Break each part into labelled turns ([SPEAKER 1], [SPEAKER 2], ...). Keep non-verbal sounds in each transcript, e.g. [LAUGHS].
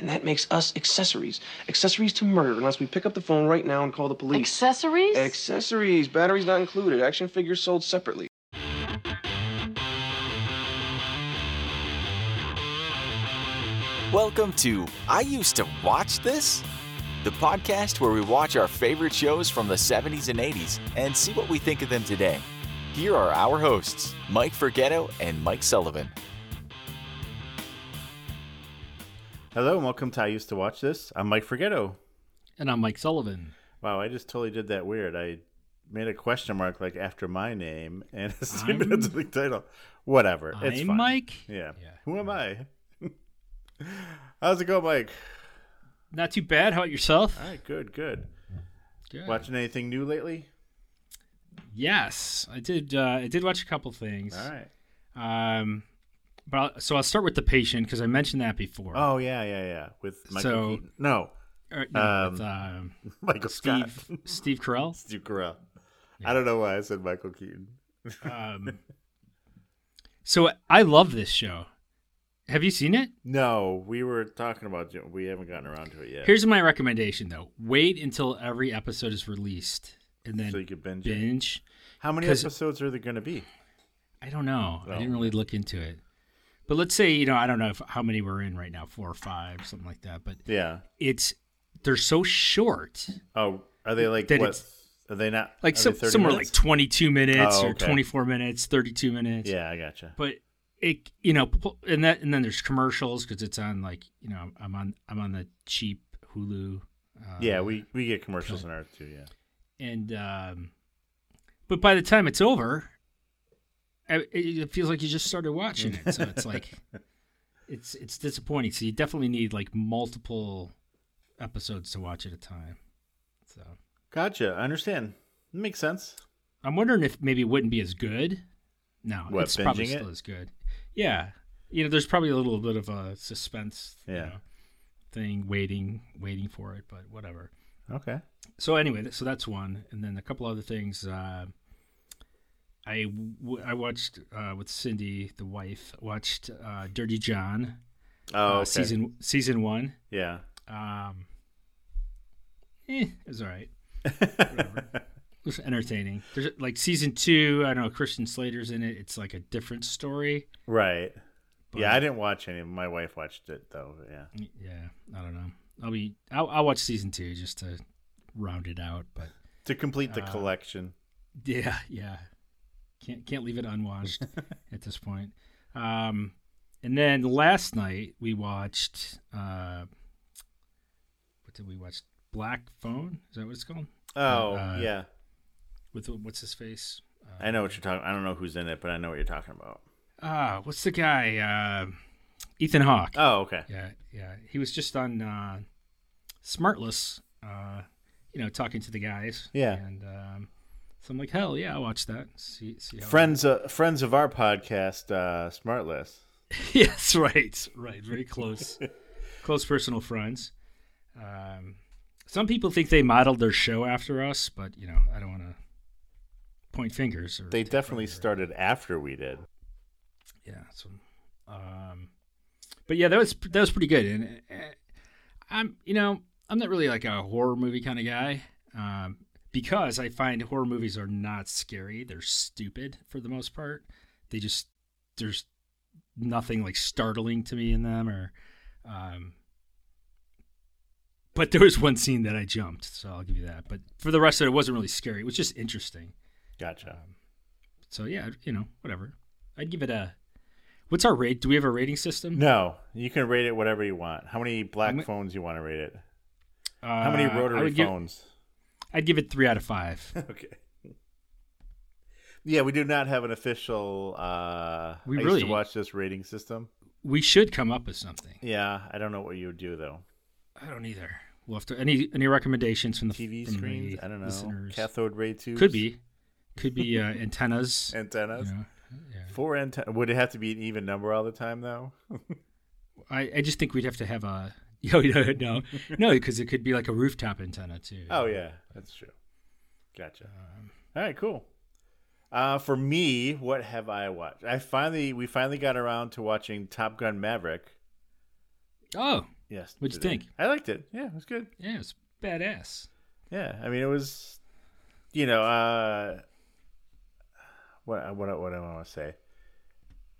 [SPEAKER 1] and that makes us accessories. Accessories to murder, unless we pick up the phone right now and call the police.
[SPEAKER 2] Accessories?
[SPEAKER 1] Accessories. Batteries not included. Action figures sold separately.
[SPEAKER 3] Welcome to I Used to Watch This, the podcast where we watch our favorite shows from the 70s and 80s and see what we think of them today. Here are our hosts, Mike Forgetto and Mike Sullivan.
[SPEAKER 4] Hello and welcome to I Used to Watch This. I'm Mike Forgetto.
[SPEAKER 5] And I'm Mike Sullivan.
[SPEAKER 4] Wow, I just totally did that weird. I made a question mark like after my name and [LAUGHS] a statement into the title. Whatever. It's
[SPEAKER 5] I'm
[SPEAKER 4] fine.
[SPEAKER 5] Mike.
[SPEAKER 4] Yeah.
[SPEAKER 5] Yeah.
[SPEAKER 4] Who am I? [LAUGHS] How's it going, Mike?
[SPEAKER 5] Not too bad. How about yourself?
[SPEAKER 4] All right, good, good.
[SPEAKER 5] Good.
[SPEAKER 4] Watching anything new lately?
[SPEAKER 5] Yes, I did. Uh, I did watch a couple things.
[SPEAKER 4] All right.
[SPEAKER 5] Um, but I'll, so I'll start with the patient because I mentioned that before.
[SPEAKER 4] Oh yeah, yeah, yeah. With Michael
[SPEAKER 5] So-
[SPEAKER 4] Keaton. No,
[SPEAKER 5] Or, no,
[SPEAKER 4] um,
[SPEAKER 5] with, um, [LAUGHS]
[SPEAKER 4] Michael Scott.
[SPEAKER 5] Steve Steve Carell. [LAUGHS]
[SPEAKER 4] Steve Carell. I don't know why I said Michael Keaton. [LAUGHS]
[SPEAKER 5] Um, so I love this show. Have you seen it?
[SPEAKER 4] No, we were talking about it. We haven't gotten around to it yet.
[SPEAKER 5] Here's my recommendation though: wait until every episode is released and then
[SPEAKER 4] so you could binge.
[SPEAKER 5] binge.
[SPEAKER 4] How many episodes are there going to be?
[SPEAKER 5] I don't know. I
[SPEAKER 4] Oh.
[SPEAKER 5] didn't really look into it. But let's say, you know, I don't know if, how many we're in right now, four or five, something like that. But
[SPEAKER 4] Yeah.
[SPEAKER 5] it's they're so short.
[SPEAKER 4] Oh, are they like what?
[SPEAKER 5] it's-
[SPEAKER 4] Are they not
[SPEAKER 5] Like some, somewhere
[SPEAKER 4] minutes?
[SPEAKER 5] like 22 minutes
[SPEAKER 4] Oh,
[SPEAKER 5] or 24 minutes, 32 minutes.
[SPEAKER 4] Yeah, I gotcha.
[SPEAKER 5] But it, you know, and that, and then there's commercials because it's on like, you know, I'm on, I'm on the cheap Hulu. Uh,
[SPEAKER 4] yeah, we we get commercials in ours too. Yeah.
[SPEAKER 5] and um, but by the time it's over, it, it feels like you just started watching it. So it's like [LAUGHS] it's it's disappointing. So you definitely need like multiple episodes to watch at a time. So
[SPEAKER 4] Gotcha. I understand. Makes sense.
[SPEAKER 5] I'm wondering if maybe it wouldn't be as good. No,
[SPEAKER 4] What,
[SPEAKER 5] it's probably
[SPEAKER 4] it?
[SPEAKER 5] still as good. Yeah, you know, there's probably a little bit of a suspense, you
[SPEAKER 4] Yeah.
[SPEAKER 5] know, thing waiting, waiting for it, but whatever.
[SPEAKER 4] Okay.
[SPEAKER 5] so anyway, so that's one, and then a couple other things. Uh, I w- I watched uh, with Cindy, the wife, watched uh, Dirty John
[SPEAKER 4] Oh,
[SPEAKER 5] uh,
[SPEAKER 4] okay.
[SPEAKER 5] season season one.
[SPEAKER 4] Yeah.
[SPEAKER 5] Um, eh, it was all right. [LAUGHS] It was entertaining. There's like season two. I don't know. Christian Slater's in it. It's like a different story.
[SPEAKER 4] right.
[SPEAKER 5] But-
[SPEAKER 4] yeah, I didn't watch any. My wife watched it though. Yeah.
[SPEAKER 5] Yeah, I don't know. I'll be. I'll, I'll watch season two just to round it out. But
[SPEAKER 4] To complete the
[SPEAKER 5] Uh,
[SPEAKER 4] collection.
[SPEAKER 5] Yeah, yeah. Can't can't leave it unwatched [LAUGHS] at this point. Um, and then last night we watched. Uh, what did we watch? Black Phone. Is that what it's called?
[SPEAKER 4] Oh,
[SPEAKER 5] uh,
[SPEAKER 4] yeah.
[SPEAKER 5] With what's his face? Uh,
[SPEAKER 4] I know what you're talking. I don't know who's in it, but I know what you're talking about.
[SPEAKER 5] Ah, what's the guy? Uh, Ethan Hawke.
[SPEAKER 4] Oh, okay.
[SPEAKER 5] Yeah, yeah. He was just on uh, Smartless. Uh, you know, talking to the guys.
[SPEAKER 4] Yeah.
[SPEAKER 5] And um, so I'm like, hell yeah, I'll watch that. See, see
[SPEAKER 4] Friends, uh, friends of our podcast, uh, Smartless. [LAUGHS]
[SPEAKER 5] yes, right, right, very close, [LAUGHS] close personal friends. Um, some people think they modeled their show after us, but you know, I don't want to point fingers. Or
[SPEAKER 4] They definitely started after we did.
[SPEAKER 5] Yeah. So, um, but yeah, that was that was pretty good, and uh, I'm you know I'm not really like a horror movie kind of guy. Um, because I find horror movies are not scary; they're stupid for the most part. They just there's nothing like startling to me in them, or um, but there was one scene that I jumped, so I'll give you that. But for the rest of it, it wasn't really scary. It was just interesting.
[SPEAKER 4] Gotcha.
[SPEAKER 5] Um, so yeah, you know, whatever. I'd give it a. What's our rate? Do we have a rating system?
[SPEAKER 4] No, you can rate it whatever you want. How many black
[SPEAKER 5] I'm-
[SPEAKER 4] phones you want to rate it?
[SPEAKER 5] Uh,
[SPEAKER 4] How many rotary
[SPEAKER 5] would give-
[SPEAKER 4] phones?
[SPEAKER 5] I'd give it three out of five. [LAUGHS]
[SPEAKER 4] okay. Yeah, we do not have an official. Uh,
[SPEAKER 5] We
[SPEAKER 4] I
[SPEAKER 5] really-
[SPEAKER 4] used to watch this rating system.
[SPEAKER 5] we should come up with something.
[SPEAKER 4] Yeah, I don't know what you would do though.
[SPEAKER 5] I don't either. We'll have to. Any any recommendations from the
[SPEAKER 4] TV
[SPEAKER 5] from
[SPEAKER 4] screens.
[SPEAKER 5] the
[SPEAKER 4] I don't know.
[SPEAKER 5] listeners?
[SPEAKER 4] Cathode ray tubes.
[SPEAKER 5] Could be, could be uh, antennas. [LAUGHS]
[SPEAKER 4] antennas.
[SPEAKER 5] you know. yeah.
[SPEAKER 4] Four antennas. Would it have to be an even number all the time though? [LAUGHS]
[SPEAKER 5] I, I just think we'd have to have a. [LAUGHS] Yo, no, no, no, because it could be like a rooftop antenna too.
[SPEAKER 4] Oh yeah, that's true. Gotcha.
[SPEAKER 5] Um,
[SPEAKER 4] All right, cool. Uh, for me, what have I watched? I finally, we finally got around to watching Top Gun Maverick.
[SPEAKER 5] oh,
[SPEAKER 4] Yes.
[SPEAKER 5] What'd you think?
[SPEAKER 4] I liked it. Yeah, it was good.
[SPEAKER 5] Yeah, it was badass.
[SPEAKER 4] Yeah, I mean, it was, you know, uh, what what what I want to say.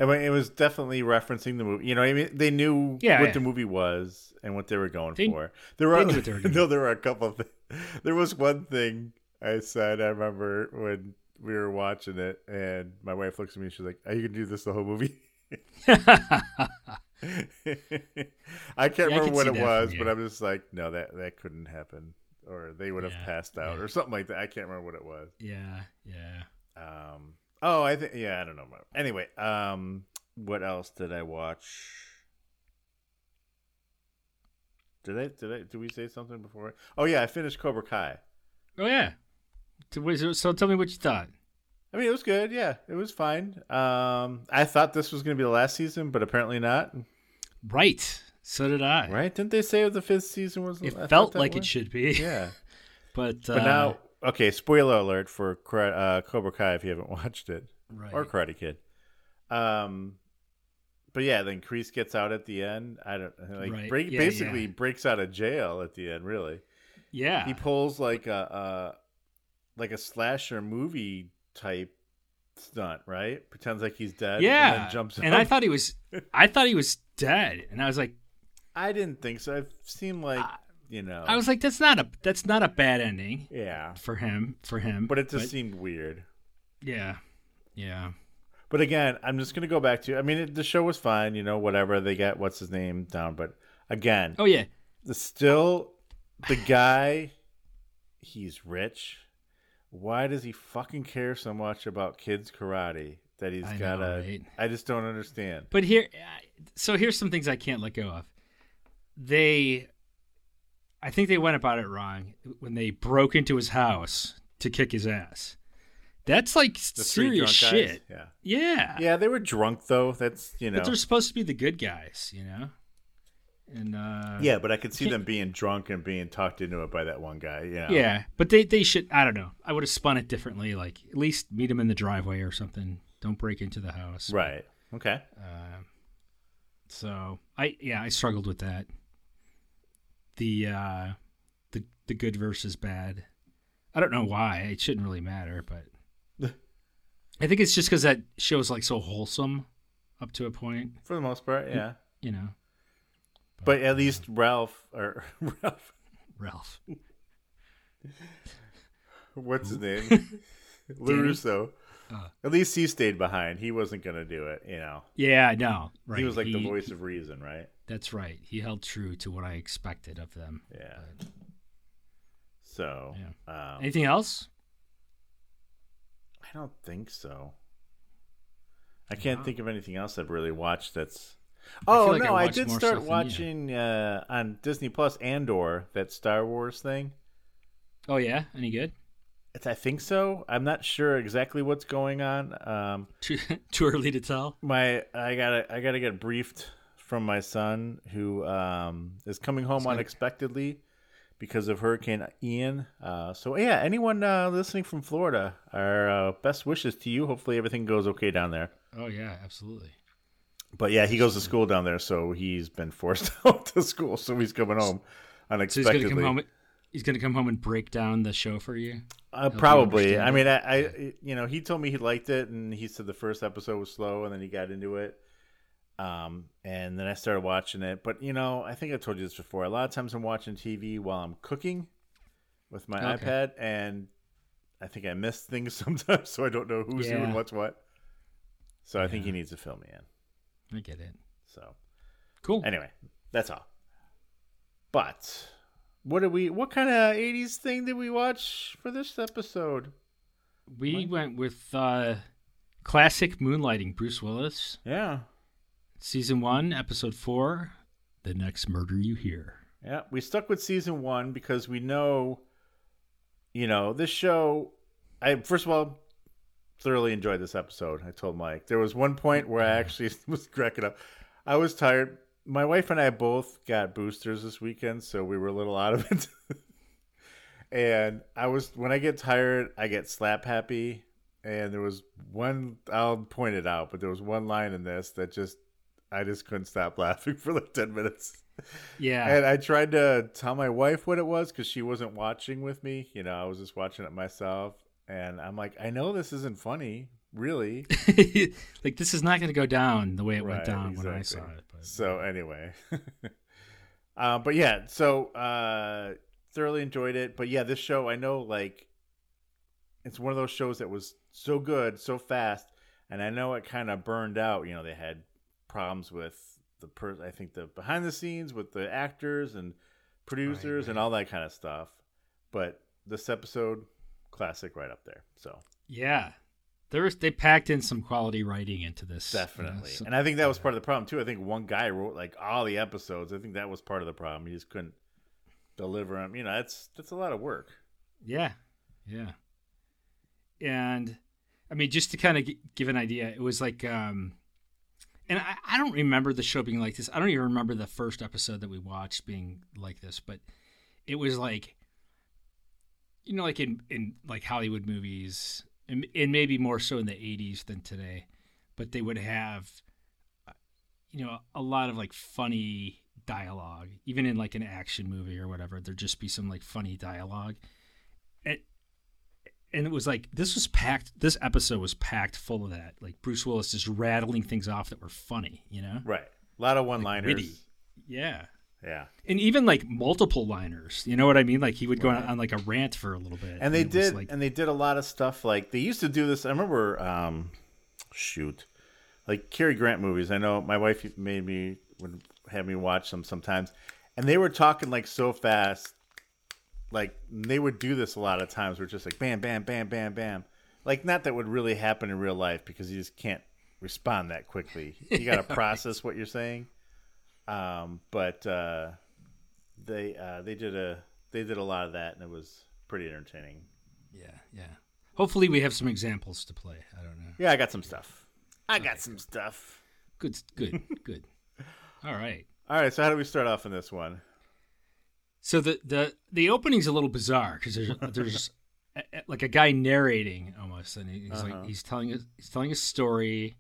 [SPEAKER 4] I mean, it was definitely referencing the movie. You know, I mean, they knew
[SPEAKER 5] Yeah,
[SPEAKER 4] what
[SPEAKER 5] yeah.
[SPEAKER 4] the movie was and what they were going
[SPEAKER 5] They-
[SPEAKER 4] for. There were
[SPEAKER 5] they knew what they were [LAUGHS]
[SPEAKER 4] no, there were a couple of things. [LAUGHS] There was one thing I said. I remember when we were watching it, and my wife looks at me. And she's like, "Are you gonna do this the whole movie?" [LAUGHS] I can't
[SPEAKER 5] Yeah,
[SPEAKER 4] remember
[SPEAKER 5] could
[SPEAKER 4] what it was, but. I'm just like, no, that that couldn't happen, or they would have passed out, or something like that. I can't remember what it was.
[SPEAKER 5] yeah, yeah.
[SPEAKER 4] Um, oh, I think yeah, I don't know. Anyway, um, what else did I watch? Did I did I did we say something before? Oh yeah, I finished Cobra Kai.
[SPEAKER 5] Oh yeah. So, what is it- so tell me what you thought.
[SPEAKER 4] I mean, it was good. Yeah, it was fine. Um, I thought this was going to be the last season, but apparently not.
[SPEAKER 5] Right. So did I.
[SPEAKER 4] Right? Didn't they say the fifth season was?
[SPEAKER 5] It
[SPEAKER 4] I
[SPEAKER 5] felt like
[SPEAKER 4] was?
[SPEAKER 5] it should be.
[SPEAKER 4] Yeah. [LAUGHS]
[SPEAKER 5] But
[SPEAKER 4] But
[SPEAKER 5] uh,
[SPEAKER 4] now, okay, spoiler alert for uh, Cobra Kai if you haven't [LAUGHS] watched it,
[SPEAKER 5] right.
[SPEAKER 4] or Karate Kid. Um, but yeah, then Kreese gets out at the end. I don't like
[SPEAKER 5] Right.
[SPEAKER 4] break,
[SPEAKER 5] Yeah,
[SPEAKER 4] basically
[SPEAKER 5] yeah.
[SPEAKER 4] breaks out of jail at the end. Really,
[SPEAKER 5] yeah.
[SPEAKER 4] he pulls like a, a like a slasher movie type stunt, right? Pretends like he's dead.
[SPEAKER 5] yeah.
[SPEAKER 4] and then jumps.
[SPEAKER 5] and
[SPEAKER 4] up.
[SPEAKER 5] I thought he was I thought he was dead. And I was like
[SPEAKER 4] I didn't think so. I've seen like you know,
[SPEAKER 5] I was like that's not a that's not a bad ending
[SPEAKER 4] yeah,
[SPEAKER 5] for him for him.
[SPEAKER 4] but it just seemed weird.
[SPEAKER 5] yeah. Yeah.
[SPEAKER 4] But again, I'm just gonna go back to. I mean, it, the show was fine, you know, whatever they got. What's his name down? But again,
[SPEAKER 5] Oh yeah.
[SPEAKER 4] the still the guy, he's rich. Why does he fucking care so much about kids karate that he's gotta?
[SPEAKER 5] right?
[SPEAKER 4] I just don't understand.
[SPEAKER 5] But here, so here's some things I can't let go of. They, I think they went about it wrong when they broke into his house to kick his ass. That's like
[SPEAKER 4] The
[SPEAKER 5] serious
[SPEAKER 4] drunk guys?
[SPEAKER 5] shit.
[SPEAKER 4] Yeah,
[SPEAKER 5] Yeah.
[SPEAKER 4] yeah, they were drunk though. That's you know.
[SPEAKER 5] But they're supposed to be the good guys, you know? And, uh,
[SPEAKER 4] Yeah, but I could see them being drunk and being talked into it by that one guy. Yeah,
[SPEAKER 5] Yeah. But they, they should, I don't know. I would have spun it differently. Like, at least meet him in the driveway or something. Don't break into the house.
[SPEAKER 4] right. Okay.
[SPEAKER 5] Uh, so I yeah I struggled with that. The uh, the the good versus bad. I don't know why. It shouldn't really matter, but [LAUGHS] I think it's just because that show's like so wholesome up to a point.
[SPEAKER 4] For the most part, yeah.
[SPEAKER 5] You know,
[SPEAKER 4] But at least Ralph or [LAUGHS] Ralph,
[SPEAKER 5] Ralph. [LAUGHS]
[SPEAKER 4] what's his name? Larusso.
[SPEAKER 5] Uh.
[SPEAKER 4] At least he stayed behind. He wasn't gonna do it. You know,
[SPEAKER 5] Yeah, no, right.
[SPEAKER 4] he was like the voice of reason, right?
[SPEAKER 5] That's right. He held true to what I expected of them.
[SPEAKER 4] Yeah. So, um,
[SPEAKER 5] Anything else?
[SPEAKER 4] I don't think so. I can't think of anything else I've really watched that's.
[SPEAKER 5] I
[SPEAKER 4] Oh
[SPEAKER 5] like
[SPEAKER 4] no, I,
[SPEAKER 5] watched
[SPEAKER 4] did start
[SPEAKER 5] stuff than you.
[SPEAKER 4] watching uh, on Disney Plus Andor that Star Wars thing.
[SPEAKER 5] Oh yeah, any good?
[SPEAKER 4] It's, I think so. I'm not sure exactly what's going on. Um,
[SPEAKER 5] Too, [LAUGHS] too early to tell.
[SPEAKER 4] my I gotta I gotta get briefed from my son who um, is coming home unexpectedly because of Hurricane Ian. Uh, so yeah, anyone uh, listening from Florida, our uh, best wishes to you. Hopefully everything goes okay down there.
[SPEAKER 5] Oh yeah, absolutely.
[SPEAKER 4] But yeah, he goes to school down there, so he's been forced [LAUGHS] out to school. So he's coming home
[SPEAKER 5] So he's
[SPEAKER 4] unexpectedly.
[SPEAKER 5] gonna come home. He's gonna come home and break down the show for you.
[SPEAKER 4] Uh, probably. I mean, I, I, you know, he told me he liked it, and he said the first episode was slow, and then he got into it. Um, and then I started watching it. But you know, I think I told you this before. A lot of times I'm watching TV while I'm cooking with my
[SPEAKER 5] Okay.
[SPEAKER 4] iPad, and I think I miss things [LAUGHS] sometimes, so I don't know who's
[SPEAKER 5] Yeah.
[SPEAKER 4] doing what's what. So I think he
[SPEAKER 5] Yeah.
[SPEAKER 4] needs to fill me in.
[SPEAKER 5] I get it.
[SPEAKER 4] So
[SPEAKER 5] Cool.
[SPEAKER 4] anyway, that's all. But what did we? What kind of '80s thing did we watch for this episode?
[SPEAKER 5] we went with uh, classic moonlighting. Bruce Willis,
[SPEAKER 4] Yeah.
[SPEAKER 5] Season one, episode four. The next murder you hear.
[SPEAKER 4] Yeah, we stuck with season one because we know, you know, this show. I first of all thoroughly enjoyed this episode. I told Mike there was one point where I actually [LAUGHS] was cracking up. I was tired. My wife and I both got boosters this weekend, so we were a little out of it. [LAUGHS] and I was when I get tired, I get slap happy. And there was one I'll point it out, but there was one line in this that just I just couldn't stop laughing [LAUGHS] for like ten minutes.
[SPEAKER 5] Yeah.
[SPEAKER 4] And I tried to tell my wife what it was because she wasn't watching with me. You know, I was just watching it myself. And I'm like, I know this isn't funny, really. [LAUGHS]
[SPEAKER 5] like this is not going to go down the way it
[SPEAKER 4] Right,
[SPEAKER 5] went down when I saw it. But,
[SPEAKER 4] So anyway, [LAUGHS] uh, but yeah, so uh, thoroughly enjoyed it. But yeah, this show I know like it's one of those shows that was so good, so fast, and I know it kind of burned out. You know, they had problems with the per I think the behind the scenes with the actors and producers and
[SPEAKER 5] right.
[SPEAKER 4] all that kind of stuff. But this episode, classic right up there. So
[SPEAKER 5] yeah, there was they packed in some quality writing into this. you know,
[SPEAKER 4] Definitely.
[SPEAKER 5] so-
[SPEAKER 4] and I think that was part of the problem too. I think one guy wrote like all the episodes. I think that was part of the problem. He just couldn't deliver them. You know, that's that's a lot of work.
[SPEAKER 5] Yeah, yeah. And I mean, just to kind of give an idea, it was like, um, and I, I don't remember the show being like this. I don't even remember the first episode that we watched being like this, but it was like, you know, like in in like Hollywood movies, and, and maybe more so in the '80s than today, but they would have, you know, a lot of like funny dialogue, even in like an action movie or whatever. There'd just be some like funny dialogue and it was like this was packed this episode was packed full of that like bruce willis just rattling things off that were funny you know
[SPEAKER 4] Right. A lot of one liners.
[SPEAKER 5] witty. yeah
[SPEAKER 4] yeah.
[SPEAKER 5] and even like multiple liners you know what i mean like he would go on, on like a rant for a little bit
[SPEAKER 4] And they did
[SPEAKER 5] like
[SPEAKER 4] and they did a lot of stuff like they used to do this. I remember um shoot. Like Cary Grant movies. I know my wife made me would have me watch them sometimes. And they were talking like so fast like they would do this a lot of times. We're just like bam, bam, bam, bam, bam. Like not that would really happen in real life because you just can't respond that quickly. You got to [LAUGHS] process what you're saying. Um, but uh, they uh, they did a they did a lot of that, and it was pretty entertaining.
[SPEAKER 5] yeah yeah hopefully we have some examples to play i don't know
[SPEAKER 4] Yeah, I got some stuff. I got some stuff.
[SPEAKER 5] good good [LAUGHS] good all right
[SPEAKER 4] All right, so how do we start off in this one?
[SPEAKER 5] So the the the opening's a little bizarre because there's [LAUGHS] there's a, like a guy narrating almost, and he's
[SPEAKER 4] Uh-huh.
[SPEAKER 5] like he's telling a, he's telling a story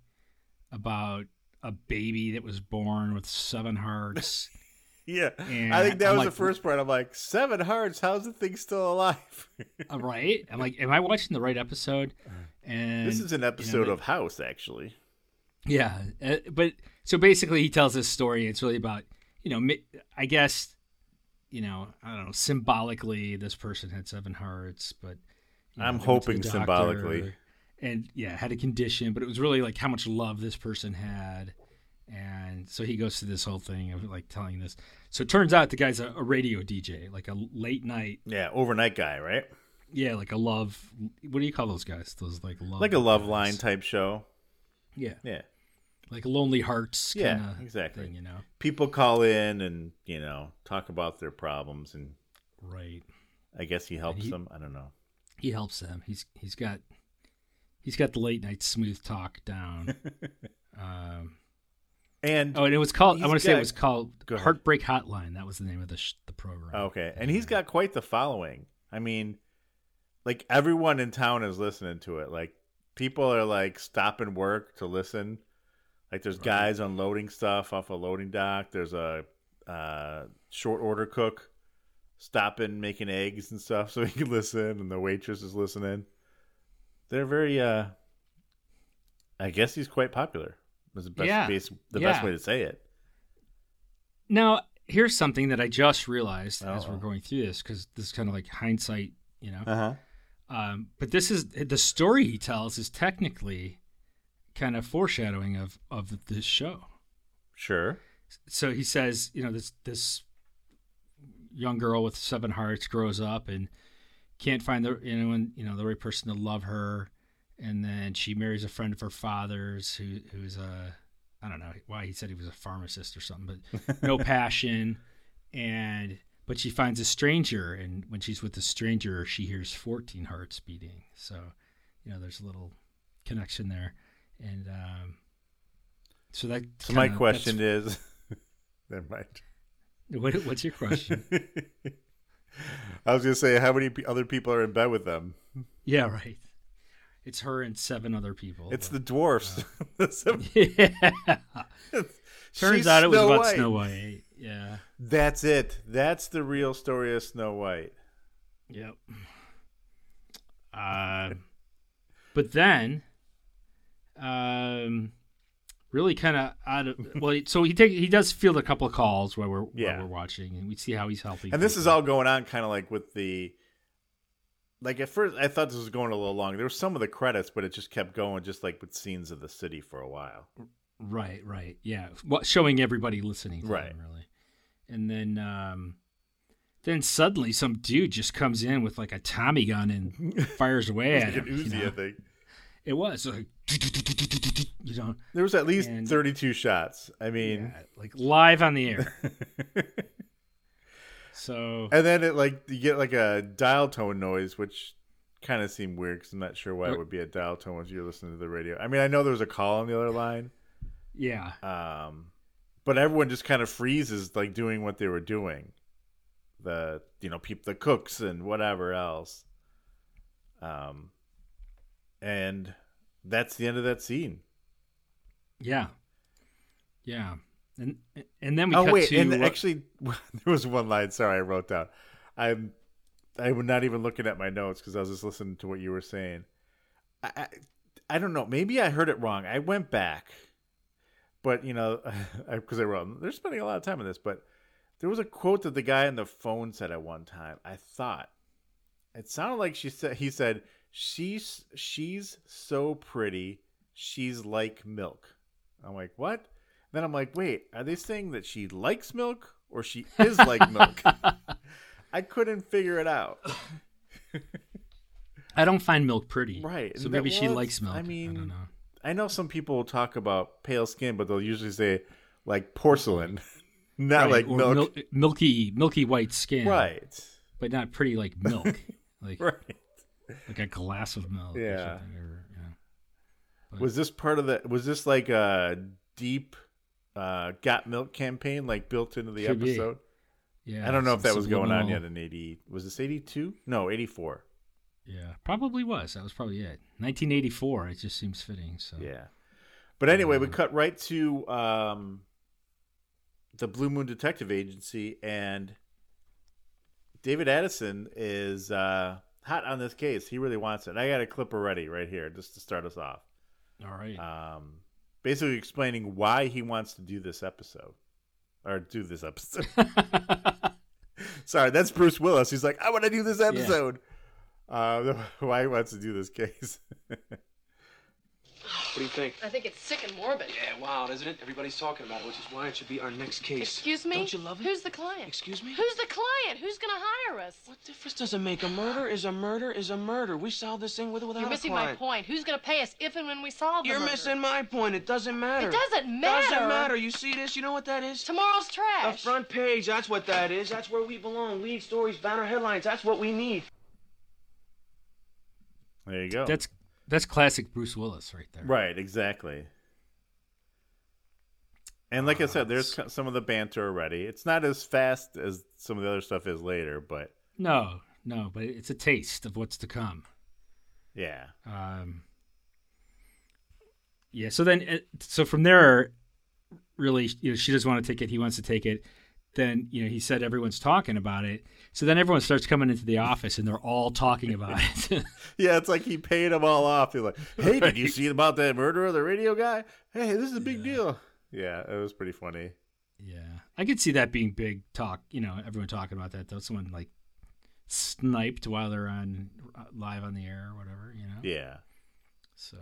[SPEAKER 5] about a baby that was born with seven hearts. [LAUGHS]
[SPEAKER 4] Yeah,
[SPEAKER 5] And
[SPEAKER 4] I think that
[SPEAKER 5] I'm
[SPEAKER 4] was
[SPEAKER 5] like,
[SPEAKER 4] the first part. I'm like, seven hearts. How's the thing still alive?
[SPEAKER 5] Uh, right? I'm like, am I watching the right episode? And
[SPEAKER 4] this is an episode of House, actually.
[SPEAKER 5] Yeah, uh, but so basically, he tells this story. It's really about you know, I guess you know, I don't know, symbolically, this person had seven hearts, but you know,
[SPEAKER 4] I'm
[SPEAKER 5] they went to the
[SPEAKER 4] hoping symbolically.
[SPEAKER 5] and yeah, had a condition, but it was really like how much love this person had, and so he goes through this whole thing of like telling this. So it turns out the guy's a, a radio DJ, like a late night,
[SPEAKER 4] Yeah, overnight guy, right?
[SPEAKER 5] yeah, like a love. What do you call those guys? Those like love,
[SPEAKER 4] Like a love
[SPEAKER 5] guys.
[SPEAKER 4] line type show.
[SPEAKER 5] Yeah,
[SPEAKER 4] Yeah.
[SPEAKER 5] Like Lonely Hearts.
[SPEAKER 4] Yeah, exactly.
[SPEAKER 5] Thing, you know,
[SPEAKER 4] People call in and, you know, talk about their problems and
[SPEAKER 5] right?
[SPEAKER 4] I guess he helps
[SPEAKER 5] he-
[SPEAKER 4] them. I don't know.
[SPEAKER 5] he helps them. He's he's got he's got the late night smooth talk down. [LAUGHS] um,
[SPEAKER 4] And
[SPEAKER 5] oh, and it was called. I want to say it was called Heartbreak Hotline. That was the name of the sh- the program.
[SPEAKER 4] Okay, and he's got quite the following. I mean, like everyone in town is listening to it. Like people are like stopping work to listen. Like there's guys unloading stuff off a loading dock. There's a uh, short order cook stopping making eggs and stuff [LAUGHS] so he can listen, and the waitress is listening. They're very. uh I guess he's quite popular. Is the best,
[SPEAKER 5] Yeah,
[SPEAKER 4] base, the best way to say it.
[SPEAKER 5] Now here's something that I just realized as we're going through this because this is kind of like hindsight, you know.
[SPEAKER 4] Uh huh.
[SPEAKER 5] Um, but this is the story he tells is technically kind of foreshadowing of of this show.
[SPEAKER 4] Sure.
[SPEAKER 5] so he says, you know, this this young girl with seven hearts grows up and can't find the anyone, you know, the right person to love her, and then she marries a friend of her father's who who's a I don't know why he said he was a pharmacist or something, but [LAUGHS] no passion, and but she finds a stranger, and when she's with the stranger, she hears fourteen hearts beating. So, you know, there's a little connection there, and um, so that.
[SPEAKER 4] So my
[SPEAKER 5] kinda-
[SPEAKER 4] question is, [LAUGHS] never mind.
[SPEAKER 5] what, what's your question? [LAUGHS]
[SPEAKER 4] I was gonna say, how many other people are in bed with them?
[SPEAKER 5] yeah, right. It's her and seven other people.
[SPEAKER 4] It's the dwarfs. [LAUGHS] Seven-
[SPEAKER 5] yeah. Turns
[SPEAKER 4] She's
[SPEAKER 5] out it was
[SPEAKER 4] Snow
[SPEAKER 5] about
[SPEAKER 4] White.
[SPEAKER 5] Snow White. Yeah.
[SPEAKER 4] That's it. That's the real story of Snow White.
[SPEAKER 5] Yep. Uh, but then, um, really kind of out of well, so he take he does field a couple of calls while we're
[SPEAKER 4] Yeah.
[SPEAKER 5] while we're watching, and we see how he's helping.
[SPEAKER 4] And this is all going on kind of like with the like at first I thought this was going a little long. There were some of the credits, but it just kept going just like with scenes of the city for a while.
[SPEAKER 5] right, right, yeah, what showing everybody listening, to
[SPEAKER 4] Right.
[SPEAKER 5] him, really, and then um, then suddenly some dude just comes in with like a Tommy gun and fires away [LAUGHS] at him.
[SPEAKER 4] an
[SPEAKER 5] you
[SPEAKER 4] Uzi,
[SPEAKER 5] know?
[SPEAKER 4] I think.
[SPEAKER 5] It was like you know,
[SPEAKER 4] There was at least
[SPEAKER 5] And-
[SPEAKER 4] 32 shots. I mean,
[SPEAKER 5] yeah, like live on the air. [LAUGHS] So
[SPEAKER 4] and then it like you get like a dial tone noise, which kind of seemed weird because I'm not sure why it would be a dial tone once you're listening to the radio. I mean, I know there was a call on the other line,
[SPEAKER 5] yeah,
[SPEAKER 4] um, but everyone just kind of freezes, like doing what they were doing. The you know peep the cooks and whatever else. Um, and that's the end of that scene.
[SPEAKER 5] yeah, yeah, and and then we
[SPEAKER 4] oh
[SPEAKER 5] cut
[SPEAKER 4] wait,
[SPEAKER 5] to
[SPEAKER 4] and
[SPEAKER 5] uh,
[SPEAKER 4] actually, [LAUGHS] there was one line. Sorry, I wrote down. I'm I was not even looking at my notes because I was just listening to what you were saying. I, I I don't know. Maybe I heard it wrong. I went back, but you know, [LAUGHS] because I, wrote they're spending a lot of time on this. But there was a quote that the guy on the phone said at one time. I thought it sounded like she said he said she's she's so pretty. She's like milk. I'm like, what? Then I'm like, wait, are they saying that she likes milk or she is like milk? [LAUGHS] I couldn't figure it out. [LAUGHS]
[SPEAKER 5] I don't find milk pretty,
[SPEAKER 4] Right,
[SPEAKER 5] So maybe she likes milk.
[SPEAKER 4] I
[SPEAKER 5] I
[SPEAKER 4] mean,
[SPEAKER 5] don't know.
[SPEAKER 4] I know some people talk about pale skin, but they'll usually say like porcelain, [LAUGHS] not
[SPEAKER 5] Right,
[SPEAKER 4] like milk.
[SPEAKER 5] mil- milky, milky white skin,
[SPEAKER 4] Right,
[SPEAKER 5] But not pretty like milk, like
[SPEAKER 4] right.
[SPEAKER 5] Like a glass of milk. or
[SPEAKER 4] Yeah.
[SPEAKER 5] something, or, yeah.
[SPEAKER 4] Was this part of the? Was this like a deep uh, got milk campaign, like built into the
[SPEAKER 5] Could be.
[SPEAKER 4] episode?
[SPEAKER 5] Yeah,
[SPEAKER 4] I don't know if that was going on yet in eighty. Was this eighty two? No, eighty four.
[SPEAKER 5] Yeah, probably was. That was probably it. 1984. It just seems fitting. So
[SPEAKER 4] Yeah. But anyway, we cut right to um, the Blue Moon Detective Agency, and David Addison is uh, hot on this case. He really wants it. I got a clip already right here just to start us off.
[SPEAKER 5] all right.
[SPEAKER 4] Um, basically explaining why he wants to do this episode. Or do this episode. [LAUGHS] Sorry, that's Bruce Willis. He's like, I want to do this episode. Uh, [LAUGHS] why he wants to do this case. [LAUGHS]
[SPEAKER 1] What do you think?
[SPEAKER 2] I think it's sick and morbid.
[SPEAKER 1] Yeah, wild, isn't it? Everybody's talking about it, which is why it should be our next case.
[SPEAKER 2] Excuse me?
[SPEAKER 1] Don't you love it?
[SPEAKER 2] Who's the client?
[SPEAKER 1] Excuse me?
[SPEAKER 2] Who's the client? Who's gonna hire us?
[SPEAKER 1] What difference does it make? A murder is a murder is a murder. We solve this thing with or without
[SPEAKER 2] You're
[SPEAKER 1] a
[SPEAKER 2] missing my point. Who's gonna pay us if and when we solve the
[SPEAKER 1] You're
[SPEAKER 2] murder?
[SPEAKER 1] missing my point. It doesn't matter.
[SPEAKER 2] It doesn't matter.
[SPEAKER 1] It doesn't matter. You see this? You know what that is?
[SPEAKER 2] Tomorrow's trash.
[SPEAKER 1] A
[SPEAKER 2] trash.
[SPEAKER 1] front page. That's what that is. That's where we belong. Lead stories, banner headlines. That's what we need.
[SPEAKER 4] there you go.
[SPEAKER 5] that's that's classic Bruce Willis right there.
[SPEAKER 4] Right, exactly. And like I said, there's some of the banter already. It's not as fast as some of the other stuff is later, but
[SPEAKER 5] No, no, but it's a taste of what's to come.
[SPEAKER 4] yeah.
[SPEAKER 5] Um, yeah. So then, uh, so from there, really, you know, she doesn't want to take it. He wants to take it. Then, you know, he said everyone's talking about it. So then everyone starts coming into the office and they're all talking about it. [LAUGHS]
[SPEAKER 4] Yeah, it's like he paid them all off. He's like, "Hey, did you see about that murder of the radio guy? Hey, this is a big deal." Yeah, it was pretty funny.
[SPEAKER 5] yeah, I could see that being big talk. You know, everyone talking about that. Though someone like sniped while they're on uh, live on the air or whatever. You know.
[SPEAKER 4] Yeah.
[SPEAKER 5] So.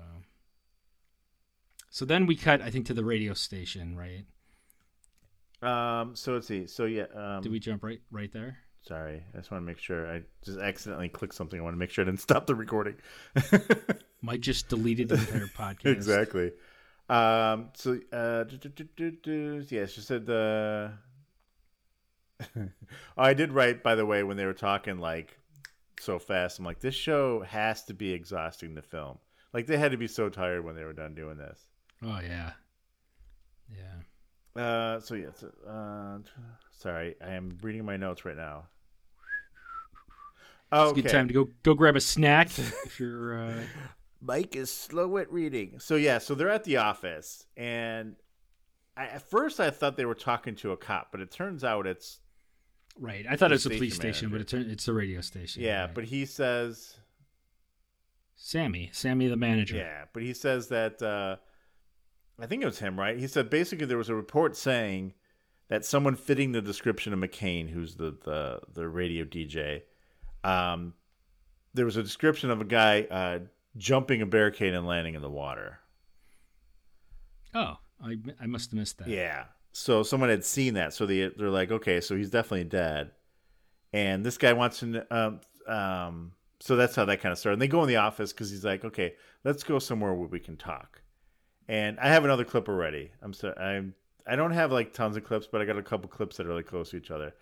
[SPEAKER 5] So then we cut, I think, to the radio station, right?
[SPEAKER 4] Um. So let's see. So yeah. Um,
[SPEAKER 5] Did we jump right right there?
[SPEAKER 4] Sorry, I just want to make sure. I just accidentally clicked something. I want to make sure I didn't stop the recording. [LAUGHS]
[SPEAKER 5] Might just deleted the entire podcast.
[SPEAKER 4] exactly. Um. So, uh, do, do, do, yeah, she said the. oh, [LAUGHS] I did write, by the way, when they were talking like so fast. I'm like, this show has to be exhausting to film. Like they had to be so tired when they were done doing this.
[SPEAKER 5] Oh yeah, yeah.
[SPEAKER 4] Uh. So yeah. Uh, sorry, I am reading my notes right now.
[SPEAKER 5] It's
[SPEAKER 4] Okay.
[SPEAKER 5] good time to go go grab a snack if you're. Uh, [LAUGHS]
[SPEAKER 4] Mike is slow at reading. So yeah, so they're at the office, and I, at first I thought they were talking to a cop, but it turns out it's
[SPEAKER 5] Right. I thought it was a police
[SPEAKER 4] station
[SPEAKER 5] station, but it's a, it's a radio station.
[SPEAKER 4] yeah.
[SPEAKER 5] right.
[SPEAKER 4] But he says
[SPEAKER 5] Sammy, Sammy the manager.
[SPEAKER 4] yeah, but he says that uh, I think it was him, right? He said basically there was a report saying that someone fitting the description of McCain, who's the the, the radio DJ, um, there was a description of a guy uh, jumping a barricade and landing in the water.
[SPEAKER 5] Oh, I, I must have missed that.
[SPEAKER 4] Yeah. So someone had seen that, so they they're like, okay, so he's definitely dead, and this guy wants to. Um, um, so that's how that kind of started. And they go in the office because he's like, okay, let's go somewhere where we can talk. And I have another clip already. I'm sorry, I'm I don't have like tons of clips, but I got a couple clips that are really close to each other.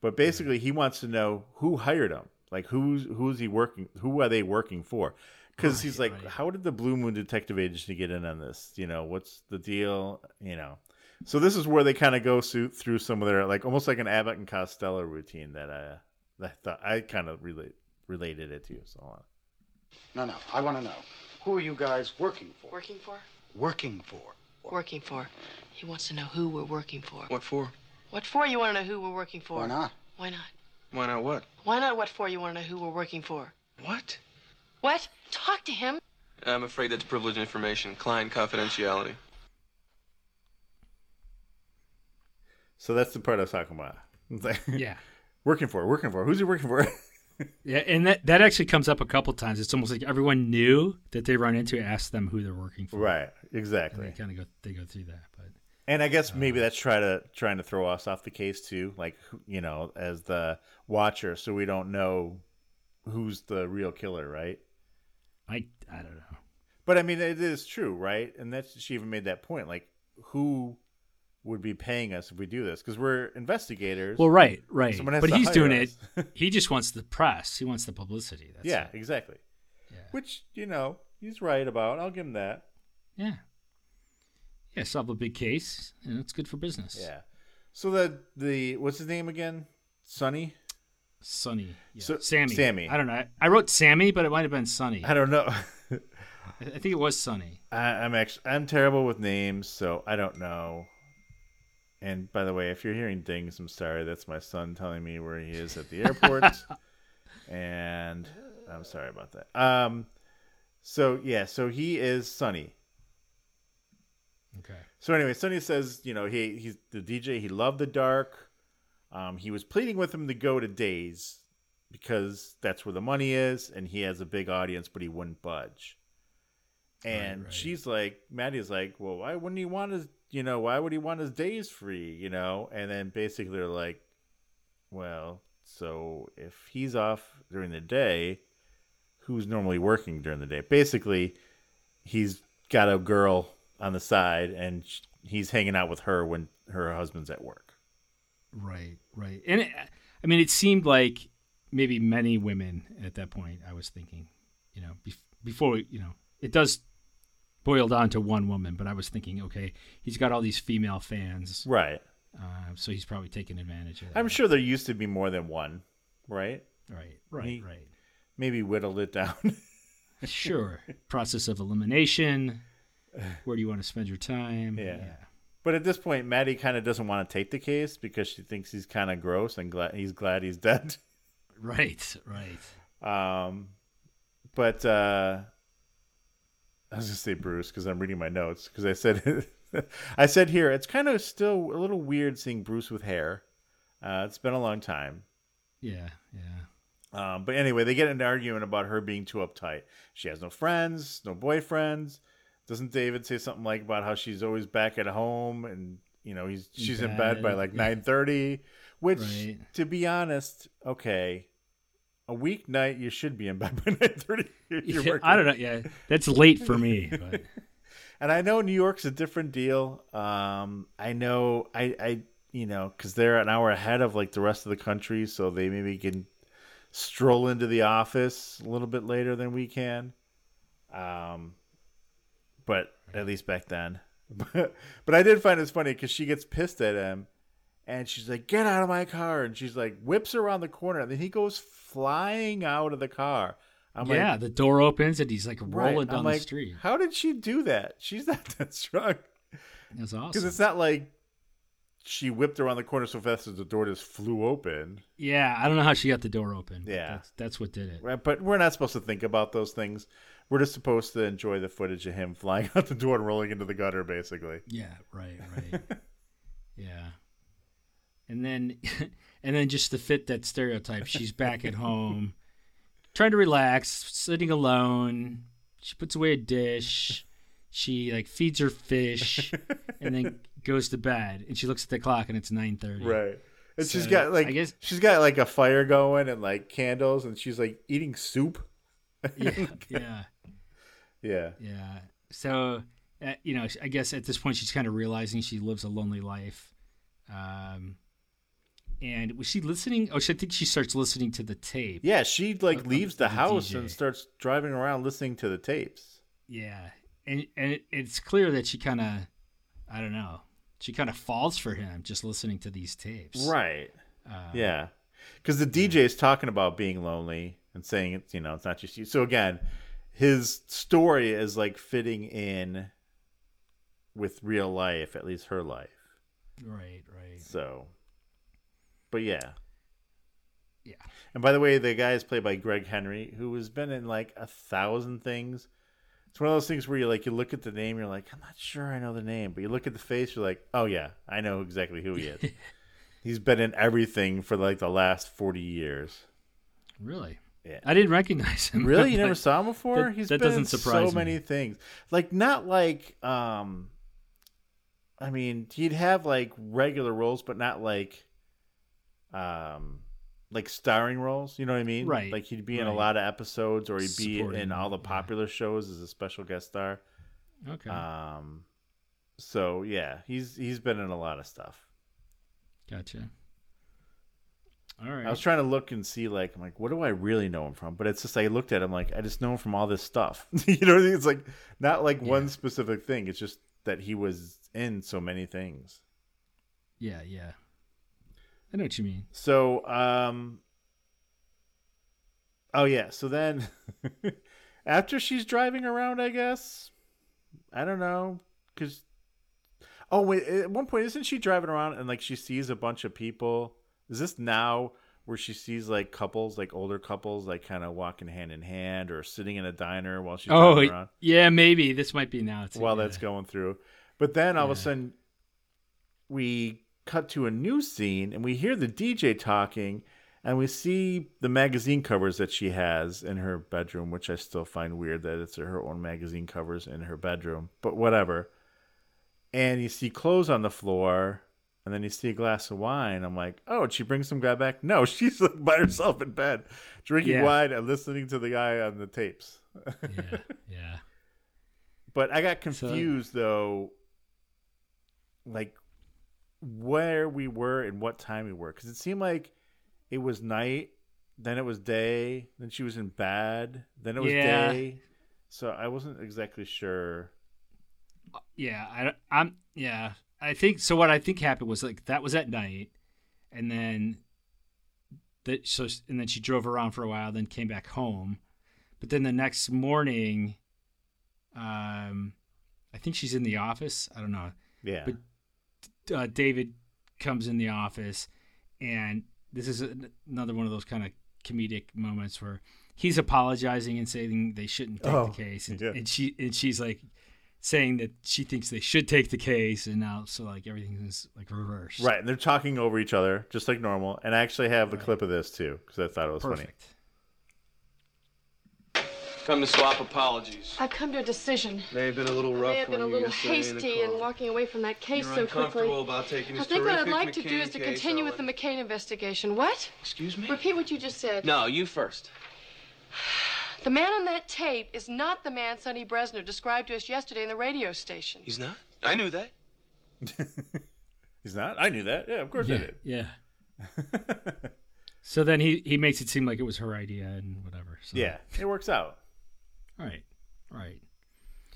[SPEAKER 4] But mm-hmm. basically, he wants to know who hired him. Like who's who's he working? Who are they working for? Because he's like,
[SPEAKER 5] right.
[SPEAKER 4] how did the Blue Moon Detective Agency get in on this? You know, what's the deal? You know. So this is where they kind of go through, through some of their like almost like an Abbott and Costello routine that I that I thought I kind of relate related it to. So on.
[SPEAKER 6] No, no. I want to know. Who are you guys working for?
[SPEAKER 2] Working for?
[SPEAKER 6] Working for.
[SPEAKER 2] Working for. He wants to know who we're working for.
[SPEAKER 1] What for?
[SPEAKER 2] What for you want to know who we're working for?
[SPEAKER 6] Why not?
[SPEAKER 2] Why not?
[SPEAKER 1] Why not what?
[SPEAKER 2] Why not what for you want to know who we're working for?
[SPEAKER 1] What?
[SPEAKER 2] What? Talk to him.
[SPEAKER 1] I'm afraid that's privileged information. Client confidentiality.
[SPEAKER 4] So that's the part I was talking about. [LAUGHS]
[SPEAKER 5] Yeah.
[SPEAKER 4] working for, working for. Who's he working for? [LAUGHS]
[SPEAKER 5] Yeah, and that, that actually comes up a couple times. It's almost like everyone knew that they run into ask them who they're working for.
[SPEAKER 4] right,
[SPEAKER 5] And
[SPEAKER 4] exactly.
[SPEAKER 5] they kind of go they go through that, but
[SPEAKER 4] And I guess maybe um, that's try to trying to throw us off the case too, like you know, as the watcher, so we don't know who's the real killer, right?
[SPEAKER 5] I I don't know.
[SPEAKER 4] But I mean, it is true, right? And that's she even made that point, like who would be paying us if we do this? Because we're investigators.
[SPEAKER 5] Well, right, right. But he's doing
[SPEAKER 4] us.
[SPEAKER 5] it. He just wants the press. He wants the publicity. That's
[SPEAKER 4] yeah,
[SPEAKER 5] it.
[SPEAKER 4] exactly.
[SPEAKER 5] Yeah.
[SPEAKER 4] Which you know he's right about. I'll give him that.
[SPEAKER 5] Yeah. Yeah, solve a big case, and it's good for business.
[SPEAKER 4] Yeah. So the the what's his name again? Sonny.
[SPEAKER 5] Sonny. Yeah.
[SPEAKER 4] So-
[SPEAKER 5] Sammy.
[SPEAKER 4] Sammy.
[SPEAKER 5] I don't know. I, I wrote Sammy, but it might have been Sonny.
[SPEAKER 4] I don't know. [LAUGHS] [LAUGHS]
[SPEAKER 5] I, I think it was Sonny.
[SPEAKER 4] I, I'm actually I'm terrible with names, so I don't know. And by the way, if you're hearing dings, I'm sorry. That's my son telling me where he is at the [LAUGHS] airport, and I'm sorry about that. Um, so yeah, so he is Sonny.
[SPEAKER 5] Okay.
[SPEAKER 4] So anyway, Sonny says, you know, he he's the DJ. He loved the dark. Um, he was pleading with him to go to Days because that's where the money is, and he has a big audience, but he wouldn't budge. And
[SPEAKER 5] right.
[SPEAKER 4] she's like, Maddie's like, well, why wouldn't he want his, you know, why would he want his days free, you know? And then basically they're like, well, so if he's off during the day, who's normally working during the day? Basically, he's got a girl on the side, and he's hanging out with her when her husband's at work.
[SPEAKER 5] Right, right. And it, I mean, it seemed like maybe many women at that point. I was thinking, you know, bef- before you know, it does boil down to one woman, but I was thinking, okay, he's got all these female fans,
[SPEAKER 4] Right.
[SPEAKER 5] uh, so he's probably taking advantage of that.
[SPEAKER 4] I'm sure there used to be more than one, right?
[SPEAKER 5] Right, right,
[SPEAKER 4] He-
[SPEAKER 5] right.
[SPEAKER 4] Maybe whittled it down. [LAUGHS]
[SPEAKER 5] Sure. Process of elimination. Where do you want to spend your time?
[SPEAKER 4] Yeah. But at this point, Maddie kind of doesn't want to take the case because she thinks he's kind of gross and glad he's glad he's dead.
[SPEAKER 5] Right, right.
[SPEAKER 4] Um, but uh, I was gonna say Bruce because I'm reading my notes because I said [LAUGHS] I said here it's kind of still a little weird seeing Bruce with hair. Uh, it's been a long time.
[SPEAKER 5] Yeah, yeah.
[SPEAKER 4] Um, but anyway, they get in an argument about her being too uptight. She has no friends, no boyfriends. Doesn't David say something like about how she's always back at home and you know he's she's in bed by like
[SPEAKER 5] yeah.
[SPEAKER 4] nine thirty? Which,
[SPEAKER 5] Right.
[SPEAKER 4] to be honest, okay, a weeknight you should be in bed [LAUGHS] by nine thirty.
[SPEAKER 5] Yeah, I don't know. Yeah, that's late for me. [LAUGHS] But
[SPEAKER 4] And I know New York's a different deal. Um, I know I, I you know because they're an hour ahead of like the rest of the country, so they maybe can stroll into the office a little bit later than we can. Um, but at least back then. But, [LAUGHS] but I did find it's funny because she gets pissed at him, and she's like, "Get out of my car!" And she's like, whips around the corner, and then he goes flying out of the car. I'm like,
[SPEAKER 5] yeah, the door opens and he's like
[SPEAKER 4] Right.
[SPEAKER 5] rolling down
[SPEAKER 4] I'm
[SPEAKER 5] the
[SPEAKER 4] like,
[SPEAKER 5] street.
[SPEAKER 4] How did she do that? She's not [LAUGHS] that strong.
[SPEAKER 5] That's awesome.
[SPEAKER 4] Because it's not like she whipped around the corner so fast that the door just flew open.
[SPEAKER 5] Yeah, I don't know how she got the door open.
[SPEAKER 4] Yeah.
[SPEAKER 5] that's, that's what did it.
[SPEAKER 4] Right, But we're not supposed to think about those things. We're just supposed to enjoy the footage of him [LAUGHS] flying out the door and rolling into the gutter, basically.
[SPEAKER 5] Yeah, right, right. [LAUGHS] yeah. And then and then just to fit that stereotype, she's back at home, trying to relax, sitting alone. She puts away a dish. She like feeds her fish and then goes to bed. And she looks at the clock and it's nine thirty.
[SPEAKER 4] Right. And she's
[SPEAKER 5] So,
[SPEAKER 4] got like
[SPEAKER 5] I guess-
[SPEAKER 4] she's got like a fire going and like candles and she's like eating soup. [LAUGHS]
[SPEAKER 5] Yeah, yeah,
[SPEAKER 4] Yeah.
[SPEAKER 5] yeah. So, uh, you know, I guess at this point she's kind of realizing she lives a lonely life. Um, and was she listening? Oh, she, I think she starts listening to the tape.
[SPEAKER 4] Yeah, she like
[SPEAKER 5] Of-
[SPEAKER 4] leaves the
[SPEAKER 5] the
[SPEAKER 4] house
[SPEAKER 5] DJ.
[SPEAKER 4] and starts driving around listening to the tapes.
[SPEAKER 5] Yeah, and and it, it's clear that she kind of, I don't know, she kind of falls for him just listening to these tapes.
[SPEAKER 4] Right.
[SPEAKER 5] Uh,
[SPEAKER 4] Yeah. Because the DJ is talking about being lonely and saying it's you know it's not just you. So again, his story is like fitting in with real life, at least her life.
[SPEAKER 5] Right. Right.
[SPEAKER 4] So, but yeah,
[SPEAKER 5] Yeah.
[SPEAKER 4] And by the way, the guy is played by Greg Henry, who has been in like a thousand things. It's one of those things where you like you look at the name, you're like, I'm not sure I know the name, but you look at the face, you're like, oh yeah, I know exactly who he is. [LAUGHS] He's been in everything for like the last forty years.
[SPEAKER 5] Really.
[SPEAKER 4] Yeah.
[SPEAKER 5] I didn't recognize him.
[SPEAKER 4] Really, you never saw him before?
[SPEAKER 5] that-
[SPEAKER 4] He's
[SPEAKER 5] that
[SPEAKER 4] been
[SPEAKER 5] doesn't
[SPEAKER 4] in
[SPEAKER 5] surprise
[SPEAKER 4] so
[SPEAKER 5] me.
[SPEAKER 4] many things. Like not like um I mean, he'd have like regular roles, but not like um like starring roles, you know what I mean?
[SPEAKER 5] Right,
[SPEAKER 4] Like he'd be in a lot of episodes or he'd be
[SPEAKER 5] Supporting,
[SPEAKER 4] in all the
[SPEAKER 5] yeah.
[SPEAKER 4] popular shows as a special guest star.
[SPEAKER 5] Okay.
[SPEAKER 4] Um so yeah, he's he's been in a lot of stuff.
[SPEAKER 5] gotcha. All right.
[SPEAKER 4] I was trying to look and see, like, I'm like, what do I really know him from? But it's just I looked at him like I just know him from all this stuff. [LAUGHS] you know, what I mean? it's like not like one specific thing. It's just that he was in so many things.
[SPEAKER 5] yeah. Yeah. I know what you mean.
[SPEAKER 4] So, um, oh yeah. So then, [LAUGHS] after she's driving around, I guess I don't know, because oh wait, at one point isn't she driving around and like she sees a bunch of people? Is this now where she sees like couples, like older couples, like kind of walking hand in hand or sitting in a diner while she's
[SPEAKER 5] Oh,
[SPEAKER 4] driving around?
[SPEAKER 5] yeah. Maybe this might be now. Too.
[SPEAKER 4] while
[SPEAKER 5] yeah.
[SPEAKER 4] that's going through. But then all of a sudden, we cut to a new scene and we hear the DJ talking, and we see the magazine covers that she has in her bedroom, which I still find weird that it's her own magazine covers in her bedroom, but whatever. And you see clothes on the floor, and then you see a glass of wine. I'm like, oh, did she bring some guy back? No, [LAUGHS] she's by herself in bed, drinking
[SPEAKER 5] Yeah.
[SPEAKER 4] wine and listening to the guy on the tapes.
[SPEAKER 5] yeah. [LAUGHS] Yeah.
[SPEAKER 4] But I got confused though, like where we were and what time we were, because it seemed like it was night, then it was day, then she was in bed, then it was
[SPEAKER 5] Yeah.
[SPEAKER 4] day. So I wasn't exactly sure.
[SPEAKER 5] Yeah, I, I'm. Yeah, I think so. What I think happened was like that was at night, and then that so and then she drove around for a while, then came back home, but then the next morning, um, I think she's in the office. I don't know.
[SPEAKER 4] Yeah,
[SPEAKER 5] But- Uh, David comes in the office, and this is a, another one of those kind of comedic moments where he's apologizing and saying they shouldn't take
[SPEAKER 4] Oh,
[SPEAKER 5] the case, and,
[SPEAKER 4] yeah.
[SPEAKER 5] and she and she's like saying that she thinks they should take the case, and now so like everything is like reversed.
[SPEAKER 4] right. And they're talking over each other just like normal. And I actually have the
[SPEAKER 5] Right.
[SPEAKER 4] clip of this too because I thought it was funny.
[SPEAKER 5] Perfect.
[SPEAKER 1] Come to swap apologies.
[SPEAKER 7] I've come to a decision.
[SPEAKER 1] May have been a little
[SPEAKER 7] I
[SPEAKER 1] rough
[SPEAKER 7] may have been a little
[SPEAKER 1] yesterday in
[SPEAKER 7] hasty in walking away from that case
[SPEAKER 1] You're
[SPEAKER 7] so quickly.
[SPEAKER 1] about taking
[SPEAKER 7] I think what I'd
[SPEAKER 1] terrific
[SPEAKER 7] like to do is to continue
[SPEAKER 1] on
[SPEAKER 7] with the McCain investigation. What?
[SPEAKER 1] Excuse me?
[SPEAKER 7] Repeat what you just said.
[SPEAKER 1] No, you first.
[SPEAKER 7] The man on that tape is not the man Sonny Bresner described to us yesterday in the radio station.
[SPEAKER 1] He's not? I knew that. [LAUGHS]
[SPEAKER 4] He's not. I knew that. Yeah, of course I
[SPEAKER 5] Yeah,
[SPEAKER 4] did.
[SPEAKER 5] yeah. [LAUGHS] so then he he makes it seem like it was her idea and whatever. So.
[SPEAKER 4] yeah, it works out.
[SPEAKER 5] All right. All right.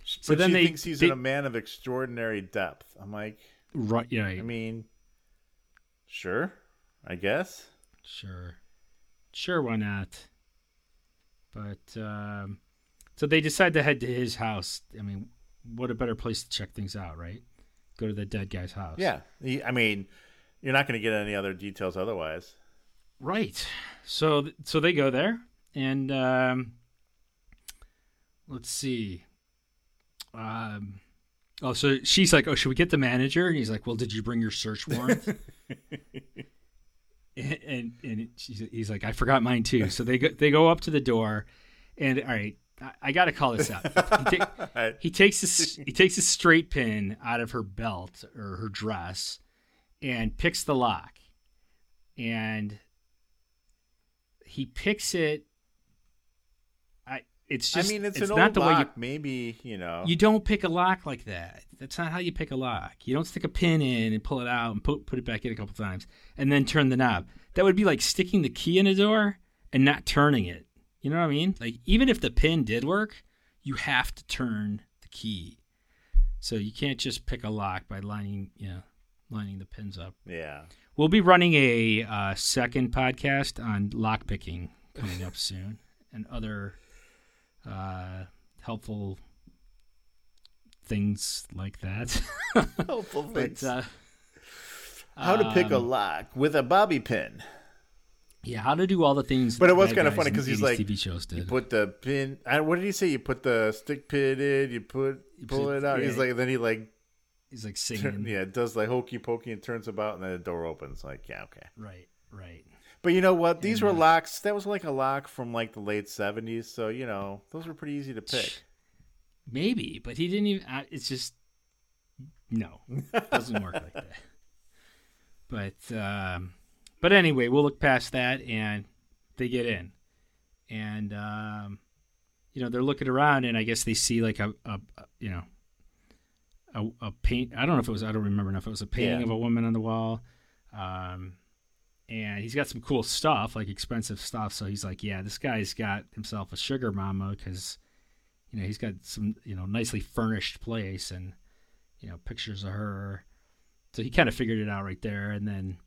[SPEAKER 4] So but
[SPEAKER 5] then
[SPEAKER 4] she
[SPEAKER 5] they-
[SPEAKER 4] thinks he's
[SPEAKER 5] they-
[SPEAKER 4] a man of extraordinary depth. I'm like,
[SPEAKER 5] Right. Yeah.
[SPEAKER 4] I mean, sure, I guess.
[SPEAKER 5] Sure. Sure, why not? But um, so they decide to head to his house. I mean, what a better place to check things out, right? go to the dead guy's house.
[SPEAKER 4] Yeah, he, I mean, you're not going to get any other details otherwise.
[SPEAKER 5] Right. So so they go there, and um, let's see. Um, oh, so she's like, "Oh, should we get the manager?" And he's like, "Well, did you bring your search warrant?" [LAUGHS] and and, and she's, he's like, "I forgot mine too." So they go they go up to the door, and all right, I, I got to call this out. He, ta-
[SPEAKER 4] Right. [LAUGHS]
[SPEAKER 5] he takes this he takes a straight pin out of her belt or her dress, and picks the lock, and he picks it. It's just
[SPEAKER 4] I mean, it's,
[SPEAKER 5] it's not the
[SPEAKER 4] lock.
[SPEAKER 5] way you
[SPEAKER 4] Maybe you know.
[SPEAKER 5] you don't pick a lock like that. That's not how you pick a lock. You don't stick a pin in and pull it out and put put it back in a couple times and then turn the knob. That would be like sticking the key in a door and not turning it. You know what I mean? Like even if the pin did work, you have to turn the key. So you can't just pick a lock by lining, you know, lining the pins up.
[SPEAKER 4] yeah.
[SPEAKER 5] We'll be running a uh, second podcast on lock picking coming up [LAUGHS] soon and other uh, helpful things like that. [LAUGHS]
[SPEAKER 4] Helpful
[SPEAKER 5] but uh,
[SPEAKER 4] How to pick a
[SPEAKER 5] um,
[SPEAKER 4] lock with a bobby pin.
[SPEAKER 5] yeah, how to do all the things.
[SPEAKER 4] But it was kinda funny because he's like,
[SPEAKER 5] TV shows
[SPEAKER 4] You put the pin. I, what did he say? You put the stick pin in. You put you pull
[SPEAKER 5] put-
[SPEAKER 4] it out. He's like, then he like,
[SPEAKER 5] He's like
[SPEAKER 4] turn,
[SPEAKER 5] singing.
[SPEAKER 4] yeah, it does like hokey pokey and turns about, and then the door opens. Like, yeah, okay.
[SPEAKER 5] Right, right.
[SPEAKER 4] But you know what? These were locks. That was like a lock from like the late seventies. So you know, those were pretty easy to pick.
[SPEAKER 5] Maybe, but he didn't even. Uh, it's just no, it doesn't work like that. [LAUGHS] But um, but anyway, we'll look past that, and they get in, and um, you know they're looking around, and I guess they see like a, a, a you know a, a paint. I don't know if it was. I don't remember enough. it was a painting
[SPEAKER 4] Yeah.
[SPEAKER 5] of a woman on the wall. Um, and he's got some cool stuff, like expensive stuff. So he's like, yeah, this guy's got himself a sugar mama because you know he's got some you know nicely furnished place and you know pictures of her. So he kind of figured it out right there. And then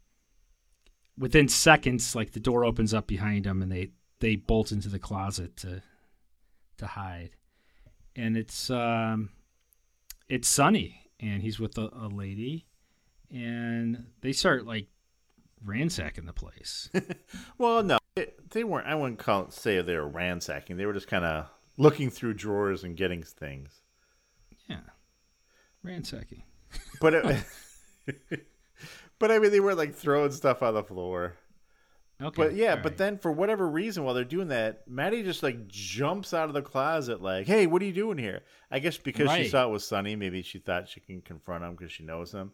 [SPEAKER 5] within seconds like the door opens up behind him and they they bolt into the closet to to hide. And it's um it's Sonny and he's with a, a lady. And they start like ransacking the place [LAUGHS]
[SPEAKER 4] Well, no, it, they weren't. I wouldn't call it, say they were ransacking. They were just kind of looking through drawers and getting things.
[SPEAKER 5] yeah ransacking
[SPEAKER 4] But it, [LAUGHS] [LAUGHS] but I mean, they were like throwing stuff on the floor.
[SPEAKER 5] okay
[SPEAKER 4] But yeah, but
[SPEAKER 5] right.
[SPEAKER 4] then for whatever reason, while they're doing that, Maddie just like jumps out of the closet, like, "Hey, what are you doing here?" I guess because she
[SPEAKER 5] Right.
[SPEAKER 4] saw it was Sonny, maybe she thought she can confront him because she knows him.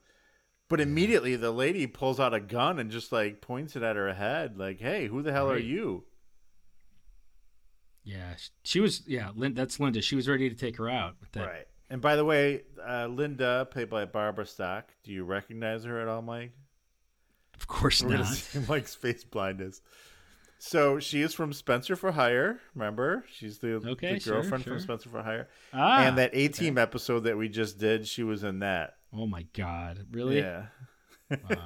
[SPEAKER 4] But immediately, the lady pulls out a gun and just like points it at her head, like, "Hey, who the hell are you?"
[SPEAKER 5] Yeah, she was. Yeah, Lin, that's Linda. She was ready to take her out. With that.
[SPEAKER 4] Right. And by the way, uh, Linda, played by Barbara Stock, do you recognize her at all, Mike?
[SPEAKER 5] Of course
[SPEAKER 4] We're
[SPEAKER 5] not. [LAUGHS]
[SPEAKER 4] Mike's face blindness. So she is from Spencer for Hire. Remember, she's the,
[SPEAKER 5] Okay,
[SPEAKER 4] the
[SPEAKER 5] sure,
[SPEAKER 4] girlfriend
[SPEAKER 5] sure.
[SPEAKER 4] from Spencer for Hire.
[SPEAKER 5] Ah,
[SPEAKER 4] and that A Team episode that we just did, she was in that.
[SPEAKER 5] Oh my God! Really?
[SPEAKER 4] Yeah.
[SPEAKER 5] Wow.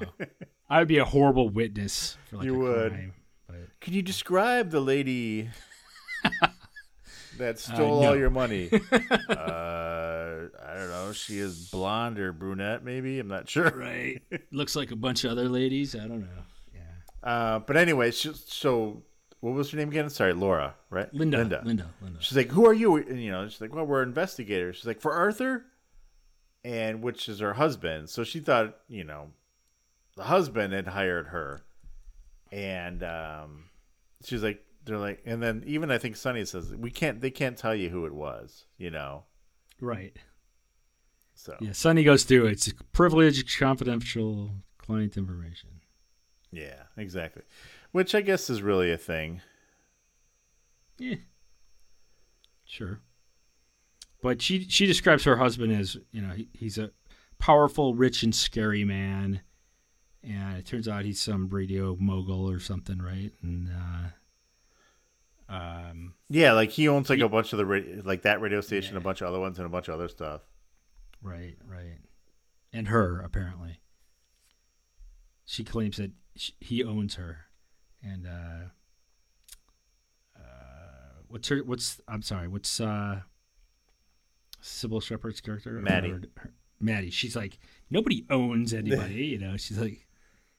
[SPEAKER 5] I would be a horrible witness for like
[SPEAKER 4] You
[SPEAKER 5] a
[SPEAKER 4] would.
[SPEAKER 5] crime. But
[SPEAKER 4] Can you describe the lady [LAUGHS] that stole
[SPEAKER 5] no.
[SPEAKER 4] all your money? [LAUGHS] uh, I don't know. She is blonde or brunette, maybe. I'm not sure.
[SPEAKER 5] right, looks like a bunch of other ladies. I don't know. Yeah,
[SPEAKER 4] Uh, but anyway, she, so what was her name again? Sorry, Laura, right?
[SPEAKER 5] Linda.
[SPEAKER 4] Linda.
[SPEAKER 5] Linda. Linda.
[SPEAKER 4] She's like, "Who are you?" And, you know, she's like, "Well, we're investigators." She's like, "For Arthur," and which is her husband. So she thought, you know, the husband had hired her, and um, she's like, "They're like," and then even I think Sonny says, "We can't. They can't tell you who it was." You know,
[SPEAKER 5] Right.
[SPEAKER 4] so
[SPEAKER 5] Yeah. Sonny goes through. It's privileged, confidential client information.
[SPEAKER 4] yeah, exactly. Which I guess is really a thing.
[SPEAKER 5] Yeah. Sure. But she she describes her husband as you know he, he's a powerful, rich, and scary man, and it turns out he's some radio mogul or something, right? And uh, um,
[SPEAKER 4] Yeah, like he owns like
[SPEAKER 5] He-
[SPEAKER 4] a bunch of the like that radio station, a bunch of other ones, and a bunch of other stuff.
[SPEAKER 5] right, right, and her apparently. She claims that sh he owns her, and uh, uh, what's her? What's I'm sorry. What's uh, Cybill Shepherd's character?
[SPEAKER 4] Maddie.
[SPEAKER 5] Her- her- Maddie. She's like, nobody owns anybody, [LAUGHS] you know. She's like,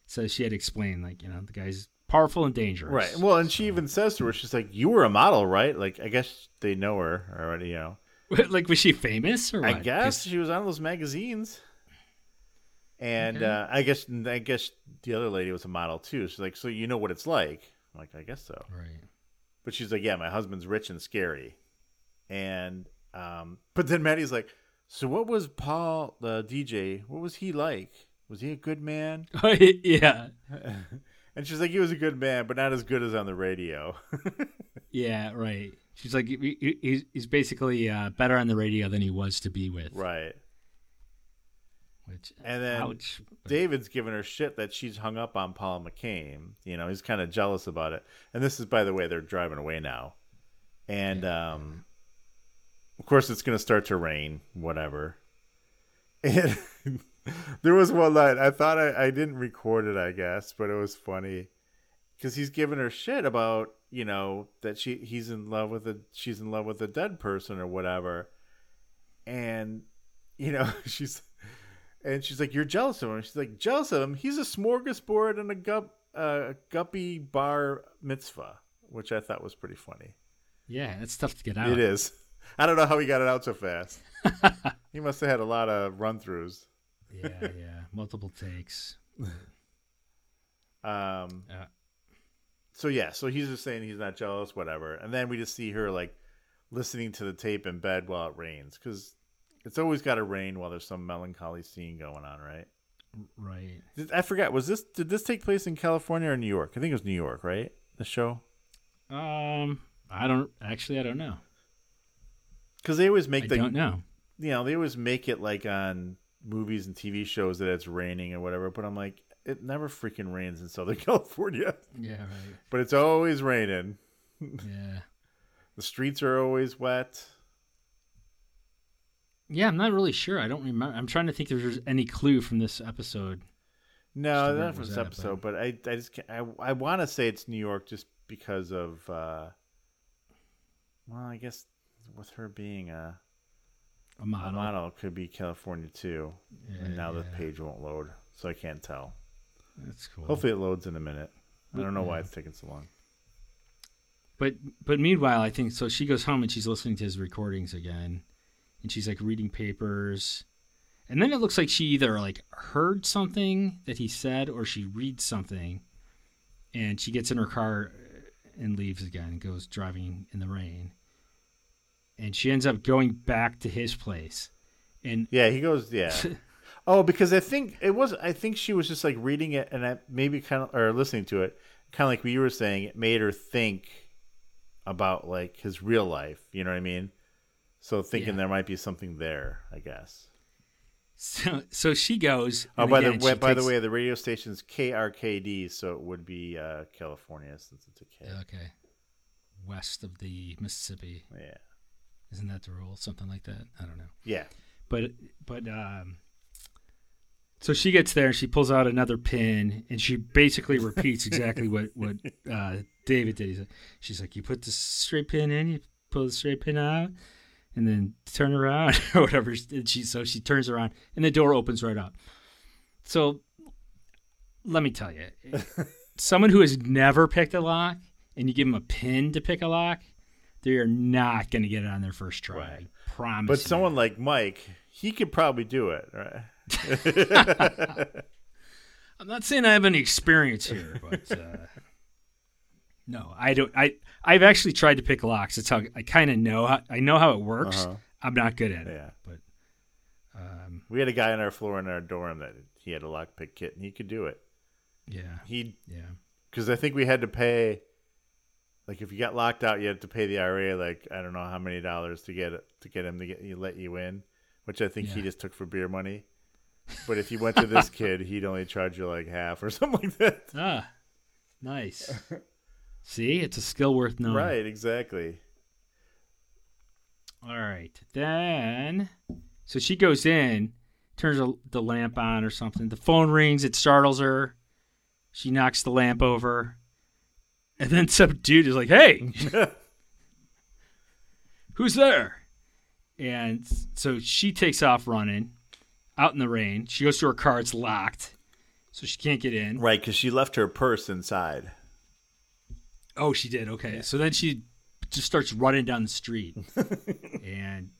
[SPEAKER 5] so she had to explain, like, you know, the guy's powerful and dangerous.
[SPEAKER 4] Right. Well, and she even says to her, she's like, "You were a model, right?" Like, I guess they know her already. You know. [LAUGHS]
[SPEAKER 5] like, was she famous or what?
[SPEAKER 4] I guess she was on those magazines. And
[SPEAKER 5] Okay.
[SPEAKER 4] uh, I guess I guess the other lady was a model too. She's like, "So you know what it's like?" I'm like, "I guess so."
[SPEAKER 5] Right.
[SPEAKER 4] But she's like, "Yeah, my husband's rich and scary." And um, but then Maddie's like, "So what was Paul the DJ? What was he like? Was he a good man?" [LAUGHS]
[SPEAKER 5] yeah. [LAUGHS]
[SPEAKER 4] And she's like, "He was a good man, but not as good as on the radio." [LAUGHS]
[SPEAKER 5] Yeah, right. She's like, he- he- he's, he's basically uh, better on the radio than he was to be with.
[SPEAKER 4] right.
[SPEAKER 5] Which,
[SPEAKER 4] And then
[SPEAKER 5] ouch.
[SPEAKER 4] David's giving her shit that she's hung up on Paul McCain. You know, he's kind of jealous about it. And this is, by the way, they're driving away now. And um, of course, it's going to start to rain, whatever. [LAUGHS] And there was one line I thought I, I didn't record it, I guess, but it was funny because he's giving her shit about you know that she he's in love with a she's in love with a dead person or whatever, and you know [LAUGHS] she's and she's like, "You're jealous of him." She's like, "Jealous of him? He's a smorgasbord and a gup, uh, guppy bar mitzvah," which I thought was pretty funny.
[SPEAKER 5] Yeah, it's tough to get out.
[SPEAKER 4] It is. I don't know how he got it out so fast. [LAUGHS] he must have had a lot of run throughs.
[SPEAKER 5] Yeah, yeah. Multiple takes. [LAUGHS]
[SPEAKER 4] Um,
[SPEAKER 5] Yeah.
[SPEAKER 4] So yeah, so he's just saying he's not jealous, whatever. And then we just see her like listening to the tape in bed while it rains because it's always got to rain while there's some melancholy scene going on, right?
[SPEAKER 5] Right.
[SPEAKER 4] Did, I forgot. Was this did this take place in California or New York? I think it was New York, right? The show
[SPEAKER 5] Um, I don't actually. I don't know.
[SPEAKER 4] Because they always
[SPEAKER 5] I
[SPEAKER 4] make the
[SPEAKER 5] don't know.
[SPEAKER 4] you know they always make it like on movies and TV shows that it's raining or whatever. But I'm like, it never freaking rains in Southern [LAUGHS] California.
[SPEAKER 5] Yeah, right.
[SPEAKER 4] But it's always raining. [LAUGHS]
[SPEAKER 5] Yeah.
[SPEAKER 4] The streets are always wet.
[SPEAKER 5] Yeah, I'm not really sure. I don't remember. I'm trying to think if there's any clue from this episode.
[SPEAKER 4] No, not from this
[SPEAKER 5] that,
[SPEAKER 4] episode, but I, I just can't, I, I want to say it's New York just because of, uh, well, I guess with her being a,
[SPEAKER 5] A
[SPEAKER 4] a
[SPEAKER 5] model.
[SPEAKER 4] model, could be California too. and
[SPEAKER 5] Yeah,
[SPEAKER 4] now the page won't load, so I can't tell.
[SPEAKER 5] That's cool.
[SPEAKER 4] Hopefully, it loads in a minute. I don't know why it's taking so long.
[SPEAKER 5] But but meanwhile, I think so. She goes home and she's listening to his recordings again, and she's like reading papers, and then it looks like she either like heard something that he said or she reads something, and she gets in her car and leaves again and goes driving in the rain, and she ends up going back to his place, and
[SPEAKER 4] Yeah, he goes. Yeah. [LAUGHS] oh, because I think it was. I think she was just like reading it, and I maybe kind of or listening to it, kind of like what you were saying. It made her think about like his real life. You know what I mean? So thinking
[SPEAKER 5] Yeah.
[SPEAKER 4] there might be something there. I guess.
[SPEAKER 5] so so she goes.
[SPEAKER 4] Oh, by
[SPEAKER 5] again,
[SPEAKER 4] the way, by the way, the radio station's KRKD, so it would be uh, California since it's a K.
[SPEAKER 5] okay, west of the Mississippi,
[SPEAKER 4] Yeah.
[SPEAKER 5] Isn't that the rule? Something like that. I don't know.
[SPEAKER 4] Yeah.
[SPEAKER 5] but but um so she gets there and she pulls out another pin and she basically repeats exactly what [LAUGHS] what uh david did He's like, she's like you put the straight pin in you pull the straight pin out and then turn around [LAUGHS] or whatever and she so she turns around and the door opens right up so let me tell you [LAUGHS] someone who has never picked a lock and you give them a pin to pick a lock they are not going to get it on their first try
[SPEAKER 4] Right.
[SPEAKER 5] I promise
[SPEAKER 4] But
[SPEAKER 5] you.
[SPEAKER 4] someone like Mike, he could probably do it, right? [LAUGHS] [LAUGHS]
[SPEAKER 5] I'm not saying I have any experience here, but uh, no, I don't. I I've actually tried to pick locks. It's how I kind of know. How, I know how it works.
[SPEAKER 4] Uh-huh.
[SPEAKER 5] I'm not good at it.
[SPEAKER 4] Yeah.
[SPEAKER 5] But um,
[SPEAKER 4] We had a guy on our floor in our dorm that he had a lockpick kit, and he could do it.
[SPEAKER 5] yeah,
[SPEAKER 4] He
[SPEAKER 5] yeah,
[SPEAKER 4] because I think we had to pay, like if you got locked out, you had to pay the IRA like I don't know how many dollars to get it to get him to get you let you in, which I think he just took for beer money. But if you went to this [LAUGHS] kid, he'd only charge you like half or [LAUGHS] something like that.
[SPEAKER 5] ah, nice. See, it's a skill worth knowing.
[SPEAKER 4] Right, exactly.
[SPEAKER 5] All right. Then, so she goes in, turns the lamp on or something. The phone rings. It startles her. She knocks the lamp over. And then some dude is like, hey, [LAUGHS] who's there? And so she takes off running out in the rain. She goes to her car, it's locked, so she can't get in.
[SPEAKER 4] Right, because she left her purse inside.
[SPEAKER 5] Oh, she did. Okay, so then she just starts running down the street, [LAUGHS] and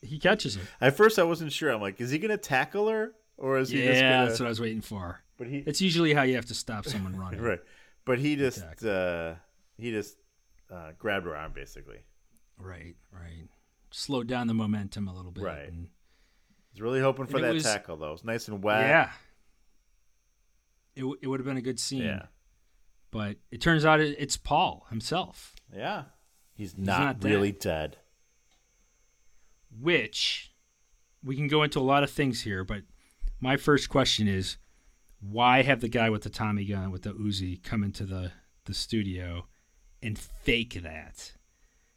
[SPEAKER 5] he catches her.
[SPEAKER 4] At first, I wasn't sure. I'm like, is he gonna tackle her, or is he just
[SPEAKER 5] Yeah,
[SPEAKER 4] gonna?
[SPEAKER 5] that's what I was waiting for.
[SPEAKER 4] But he,
[SPEAKER 5] It's usually how you have to stop someone running. [LAUGHS]
[SPEAKER 4] right, but he just,
[SPEAKER 5] Exactly.
[SPEAKER 4] uh, he just uh, grabbed her arm, basically.
[SPEAKER 5] Right, right. Slowed down the momentum a little bit.
[SPEAKER 4] Right.
[SPEAKER 5] and-
[SPEAKER 4] He's really hoping for that
[SPEAKER 5] was-
[SPEAKER 4] tackle, though. It's nice and wet.
[SPEAKER 5] yeah. It, w- it would have been a good scene.
[SPEAKER 4] yeah,
[SPEAKER 5] But it turns out it, it's Paul himself,
[SPEAKER 4] yeah. He's not,
[SPEAKER 5] not dead.
[SPEAKER 4] really dead.
[SPEAKER 5] which we can go into a lot of things here. But my first question is why have the guy with the Tommy gun, with the Uzi, come into the, the studio and fake that?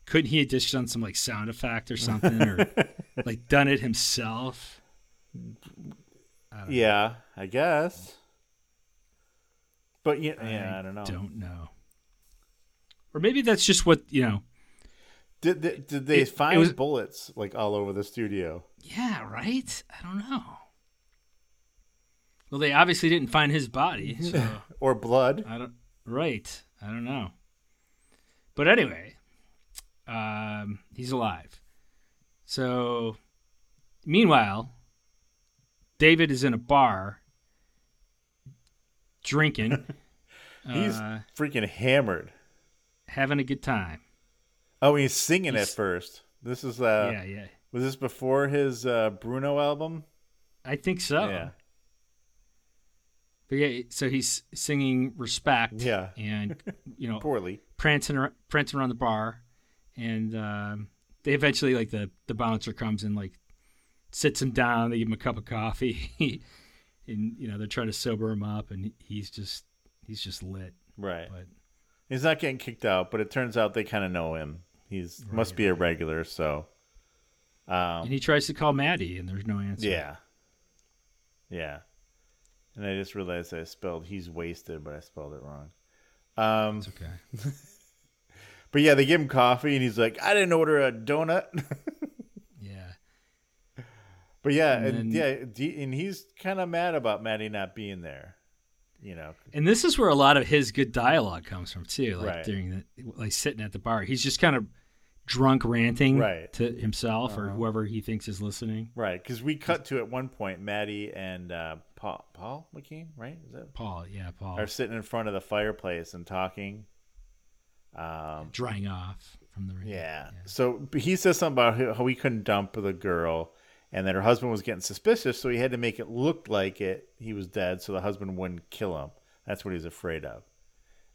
[SPEAKER 5] Couldn't he have just done some like sound effect or something or [LAUGHS] like done it himself?
[SPEAKER 4] Yeah, I guess. But yeah, yeah, I don't know.
[SPEAKER 5] Don't know. Or maybe that's just what, you know,
[SPEAKER 4] Did, did did they
[SPEAKER 5] It- it
[SPEAKER 4] find
[SPEAKER 5] was-
[SPEAKER 4] bullets like all over the studio?
[SPEAKER 5] Yeah, right? I don't know. Well, they obviously didn't find his body. So [LAUGHS]
[SPEAKER 4] Or blood?
[SPEAKER 5] I don't right. I don't know. But anyway, um, he's alive. So meanwhile, David is in a bar drinking, [LAUGHS]
[SPEAKER 4] He's
[SPEAKER 5] uh,
[SPEAKER 4] freaking hammered.
[SPEAKER 5] having a good time.
[SPEAKER 4] Oh, he's singing at first. This is uh
[SPEAKER 5] yeah, yeah.
[SPEAKER 4] was this before his uh Bruno album?
[SPEAKER 5] I think so.
[SPEAKER 4] Yeah.
[SPEAKER 5] But yeah, so he's singing "Respect."
[SPEAKER 4] Yeah.
[SPEAKER 5] and you know,
[SPEAKER 4] Poorly.
[SPEAKER 5] prancing prancing around the bar, and um, they eventually like the the bouncer comes and like sits him down. They give him a cup of coffee, [LAUGHS] and you know they're trying to sober him up, and he's just he's just lit.
[SPEAKER 4] Right.
[SPEAKER 5] But
[SPEAKER 4] He's not getting kicked out, but it turns out they kind of know him. He's must be a regular, so um
[SPEAKER 5] and he tries to call Maddie, and there's no answer.
[SPEAKER 4] yeah. Yeah. And I just realized I spelled he's wasted, but I spelled it wrong. Um
[SPEAKER 5] it's okay. [LAUGHS]
[SPEAKER 4] but yeah, they give him coffee and he's like, I didn't order a donut. [LAUGHS]
[SPEAKER 5] Yeah,
[SPEAKER 4] But yeah,
[SPEAKER 5] And
[SPEAKER 4] and,
[SPEAKER 5] then-
[SPEAKER 4] yeah, and he's kind of mad about Maddie not being there. You know,
[SPEAKER 5] and this is where a lot of his good dialogue comes from too. Like
[SPEAKER 4] Right.
[SPEAKER 5] during the like sitting at the bar, he's just kind of drunk ranting
[SPEAKER 4] Right. Uh-huh.
[SPEAKER 5] to himself or whoever he thinks is listening.
[SPEAKER 4] right? Because we cut to at one point, Maddie and uh, Paul Paul McKean, right? Is that
[SPEAKER 5] Paul, yeah, Paul,
[SPEAKER 4] are sitting in front of the fireplace and talking. Um,
[SPEAKER 5] drying off from the rain.
[SPEAKER 4] yeah. So he says something about how- how he couldn't dump the girl, and that her husband was getting suspicious, so he had to make it look like it he was dead, so the husband wouldn't kill him. That's what he's afraid of.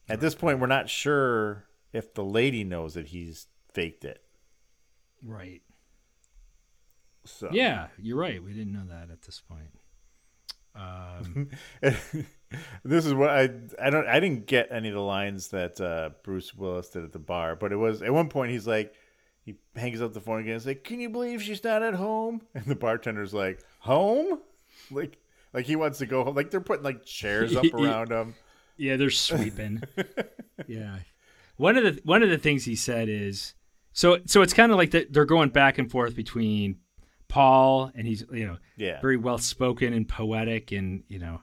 [SPEAKER 4] At this point, we're not sure if the lady knows that he's faked it.
[SPEAKER 5] right.
[SPEAKER 4] So
[SPEAKER 5] Yeah, you're right. We didn't know that at this point. Um, [LAUGHS]
[SPEAKER 4] this is what I I don't I didn't get any of the lines that uh, Bruce Willis did at the bar, but it was at one point he's like he hangs up the phone again. He's like, "Can you believe she's not at home?" [LAUGHS] And the bartender's like, "Home?" Like like he wants to go home. Like they're putting like chairs [LAUGHS] up around him.
[SPEAKER 5] yeah, they're sweeping. yeah. One of the one of the things he said is so so it's kind of like that they're going back and forth between Paul and he's you know
[SPEAKER 4] Yeah.
[SPEAKER 5] very well spoken and poetic and you know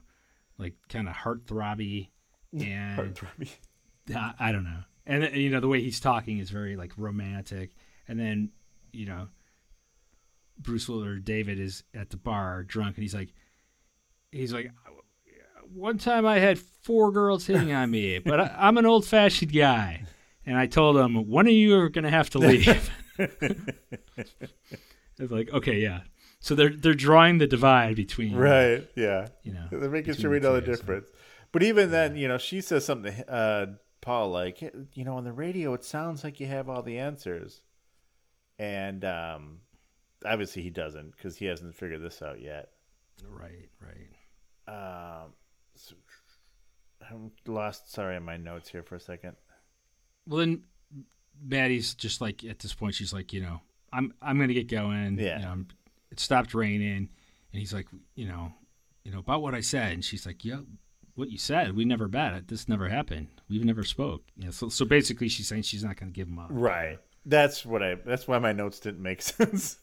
[SPEAKER 5] like kind of heartthrobby [LAUGHS] and I, I don't know. And uh, you know the way he's talking is very like romantic. And then you know Bruce Willis or David is at the bar drunk, and he's like, he's like, one time I had four girls hitting on me, [LAUGHS] but I, I'm an old fashioned guy, and I told him one of you are gonna have to leave. [LAUGHS] it's like okay, yeah. So they're they're drawing the divide between
[SPEAKER 4] Right. Yeah.
[SPEAKER 5] You know,
[SPEAKER 4] they're making sure we know the
[SPEAKER 5] two, so-
[SPEAKER 4] difference. But even then, you know, she says something to uh, Paul like, you know, on the radio, it sounds like you have all the answers, and um, obviously he doesn't because he hasn't figured this out yet.
[SPEAKER 5] Right, right.
[SPEAKER 4] Um, so, I'm lost. Sorry, on my notes here for a second.
[SPEAKER 5] Well, then Maddie's just like at this point, she's like, you know, I'm I'm gonna get going.
[SPEAKER 4] Yeah.
[SPEAKER 5] You know, it stopped raining, and he's like, you know, you know about what I said, and she's like, yeah, what you said, we never it. This never happened. We've never spoke. Yeah. So so basically, she's saying she's not gonna give him up.
[SPEAKER 4] Right. That's what I. That's why my notes didn't make [LAUGHS] sense.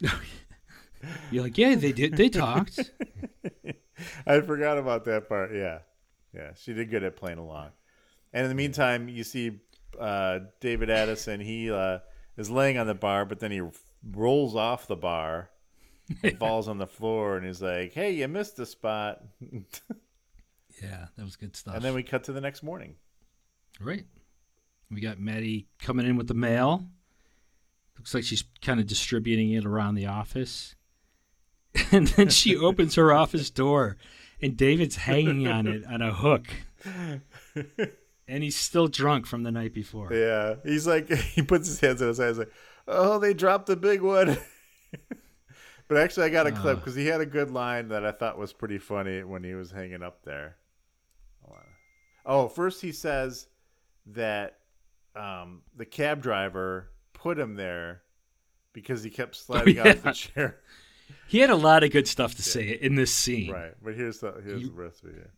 [SPEAKER 4] [LAUGHS]
[SPEAKER 5] You're like, yeah, they did. They talked. [LAUGHS]
[SPEAKER 4] I forgot about that part. Yeah, yeah, she did good at playing along. And in the meantime, you see uh, David Addison. He uh, is laying on the bar, but then he rolls off the bar, [LAUGHS] and falls on the floor, and he's like, "Hey, you missed the spot." [LAUGHS]
[SPEAKER 5] yeah, that was good stuff.
[SPEAKER 4] and then we cut to the next morning.
[SPEAKER 5] Right. We got Maddie coming in with the mail. Looks like she's kind of distributing it around the office. [LAUGHS] And then she opens her office door, and David's hanging on it on a hook. And he's still drunk from the night before.
[SPEAKER 4] Yeah, he's like [LAUGHS] he puts his hands on his eyes like, "Oh, they dropped the big one." [LAUGHS] but actually, I got a clip because he had a good line that I thought was pretty funny when he was hanging up there. Oh, first he says that um, the cab driver put him there because he kept sliding
[SPEAKER 5] yeah.
[SPEAKER 4] off the chair. [LAUGHS]
[SPEAKER 5] He had a lot of good stuff to say in this scene.
[SPEAKER 4] Right, but here's the here's the rest of it.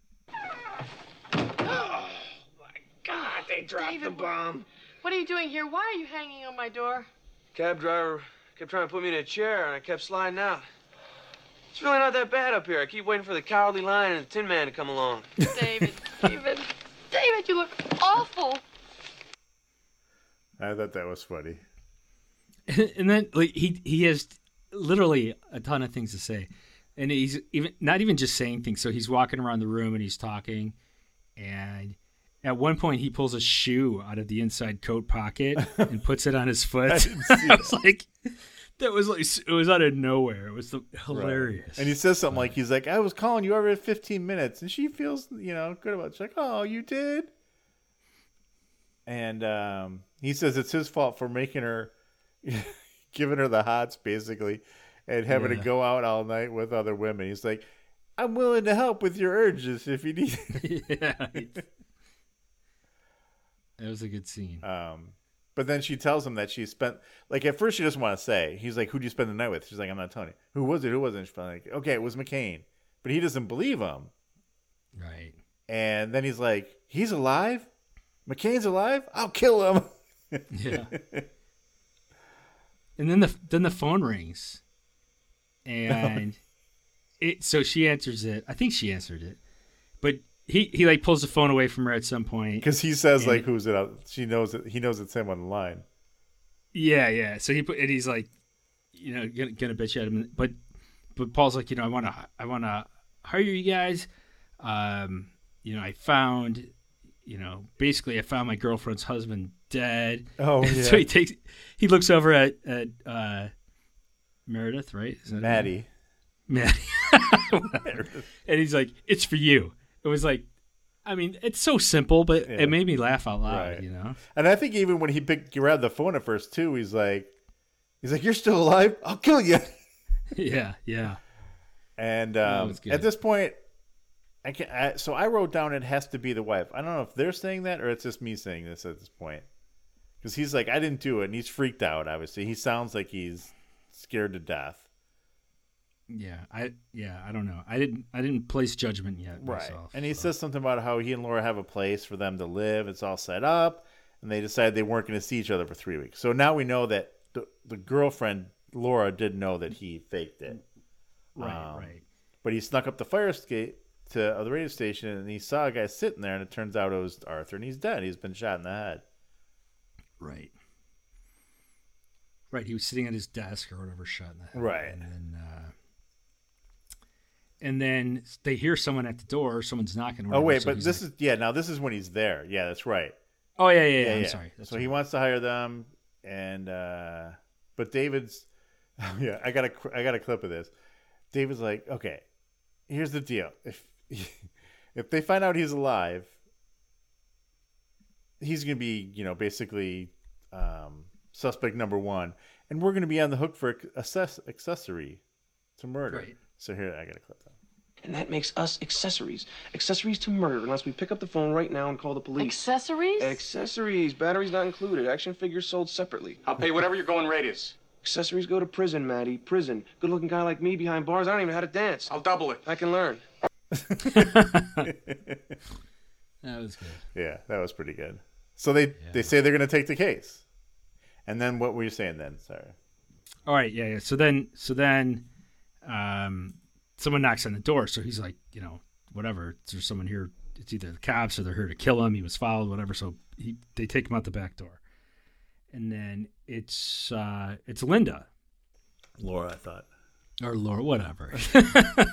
[SPEAKER 1] God, they dropped
[SPEAKER 7] David,
[SPEAKER 1] the bomb.
[SPEAKER 7] What are you doing here? Why are you hanging on my door?
[SPEAKER 1] Cab driver kept trying to put me in a chair, and I kept sliding out. It's really not that bad up here. I keep waiting for the cowardly lion and the tin man to come along. [LAUGHS]
[SPEAKER 7] David, David, David, you look awful.
[SPEAKER 4] I thought that was funny. [LAUGHS]
[SPEAKER 5] and then like he he has literally a ton of things to say and he's even not even just saying things so he's walking around the room and he's talking and at one point he pulls a shoe out of the inside coat pocket [LAUGHS] and puts it on his foot
[SPEAKER 4] I [LAUGHS]
[SPEAKER 5] I was like that was like it was out of nowhere it was the, hilarious
[SPEAKER 4] And he says something like, he's like, I was calling you every 15 minutes. And she feels, you know, good about it. She's like, oh, you did? And um, he says it's his fault for making her, [LAUGHS] giving her the hots, basically, and having
[SPEAKER 5] Yeah.
[SPEAKER 4] to go out all night with other women. He's like, I'm willing to help with your urges if you need.
[SPEAKER 5] yeah that was a good scene
[SPEAKER 4] um, but then she tells him that she spent, like, at first she doesn't want to say. He's like, Who'd you spend the night with? She's like, I'm not telling you. Who was it? Who wasn't? She's like, Okay, it was McCain. But he doesn't believe him.
[SPEAKER 5] right
[SPEAKER 4] And then he's like, he's alive? McCain's alive? I'll kill him. [LAUGHS]
[SPEAKER 5] Yeah. [LAUGHS] and then the then the phone rings, and [LAUGHS] it so she answers it. I think she answered it, but he he like pulls the phone away from her at some point.
[SPEAKER 4] Because he says,
[SPEAKER 5] And-
[SPEAKER 4] like, who's it? out- She knows it. He knows it's him on the line.
[SPEAKER 5] Yeah, yeah. So he put and he's like, you know, gonna, gonna bitch at him, but but Paul's like, you know, I want to I want to hire you guys. Um, you know, I found, you know, basically I found my girlfriend's husband dead.
[SPEAKER 4] Oh, [LAUGHS] yeah.
[SPEAKER 5] So he takes he looks over at at uh, Meredith, right? Is that?
[SPEAKER 4] Maddie.
[SPEAKER 5] Maddie. [LAUGHS] and he's like, "It's for you." It was like, I mean, it's so simple, but
[SPEAKER 4] Yeah.
[SPEAKER 5] it made me laugh out loud.
[SPEAKER 4] Right.
[SPEAKER 5] You know?
[SPEAKER 4] And I think even when he picked, grabbed the phone at first, too, he's like, he's like, you're still alive? I'll kill you. [LAUGHS]
[SPEAKER 5] yeah, yeah.
[SPEAKER 4] And um, at this point, I can I, so I wrote down it has to be the wife. I don't know if they're saying that or it's just me saying this at this point. Because he's like, I didn't do it, and he's freaked out. Obviously, he sounds like he's scared to death.
[SPEAKER 5] Yeah, I yeah, I don't know. I didn't I didn't place judgment yet myself.
[SPEAKER 4] And he
[SPEAKER 5] so.
[SPEAKER 4] says something about how he and Laura have a place for them to live. It's all set up, and they decided they weren't going to see each other for three weeks. So now we know that the, the girlfriend Laura did know that he faked it.
[SPEAKER 5] right,
[SPEAKER 4] um,
[SPEAKER 5] right.
[SPEAKER 4] But he snuck up the fire escape to uh, the radio station, and he saw a guy sitting there, and it turns out it was Arthur, and he's dead. He's been shot in the head.
[SPEAKER 5] Right. Right. He was sitting at his desk or whatever, shot in the head.
[SPEAKER 4] Right.
[SPEAKER 5] And then, uh, and then they hear someone at the door. Someone's knocking. or
[SPEAKER 4] Oh wait,
[SPEAKER 5] so
[SPEAKER 4] but this
[SPEAKER 5] like-
[SPEAKER 4] is yeah. Now this is when he's there. Yeah, that's right.
[SPEAKER 5] Oh yeah, yeah. yeah, I'm sorry. That's
[SPEAKER 4] so
[SPEAKER 5] right.
[SPEAKER 4] he wants to hire them, and uh, but David's [LAUGHS] yeah. I got a I got a clip of this. David's like, okay, here's the deal. If [LAUGHS] if they find out he's alive, he's gonna be you know basically um, suspect number one, and we're gonna be on the hook for access- accessory to murder.
[SPEAKER 5] Right.
[SPEAKER 4] So here I got a clip. Of
[SPEAKER 1] And that makes us accessories. Accessories to murder, unless we pick up the phone right now and call the police.
[SPEAKER 7] Accessories?
[SPEAKER 1] Accessories, batteries not included. Action figures sold separately.
[SPEAKER 6] I'll pay whatever your going rate is.
[SPEAKER 1] Accessories go to prison, Maddie. Prison. Good looking guy like me behind bars. I don't even know how to dance.
[SPEAKER 6] I'll double it.
[SPEAKER 1] I can learn. [LAUGHS]
[SPEAKER 5] That was good.
[SPEAKER 4] Yeah, that was pretty good. So they they say they're gonna take the case, and then what were you saying then? Sorry.
[SPEAKER 5] All right. Yeah. Yeah. So then, so then, um, someone knocks on the door. So he's like, you know, whatever. There's someone here. It's either the cops or they're here to kill him. He was followed, whatever. So he they take him out the back door, and then it's uh, it's Linda
[SPEAKER 4] Laura, I thought.
[SPEAKER 5] or Laura, whatever. [LAUGHS]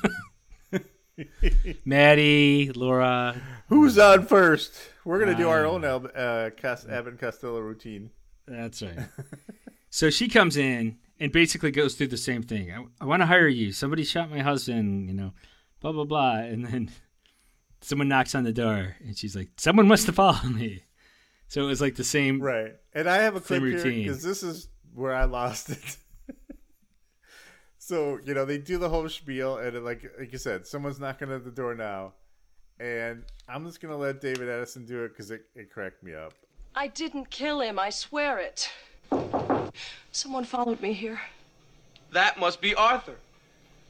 [SPEAKER 5] Maddie, Laura.
[SPEAKER 4] Who's on first? We're gonna do our
[SPEAKER 5] Uh,
[SPEAKER 4] own Al- uh, Cas- Abbott Costello routine.
[SPEAKER 5] That's right. so she comes in and basically goes through the same thing. I, I want to hire you. Somebody shot my husband, you know, blah, blah, blah. And then [LAUGHS] someone knocks on the door and she's like, someone must have followed me. So it was like the same.
[SPEAKER 4] Right. And I have a clip
[SPEAKER 5] Same
[SPEAKER 4] here because this is where I lost it. [LAUGHS] so you know they do the whole spiel, and it, like like you said, someone's knocking at the door now, and I'm just gonna let David Addison do it because it, it cracked me up.
[SPEAKER 7] I didn't kill him, I swear it. Someone followed me here.
[SPEAKER 1] That must be Arthur.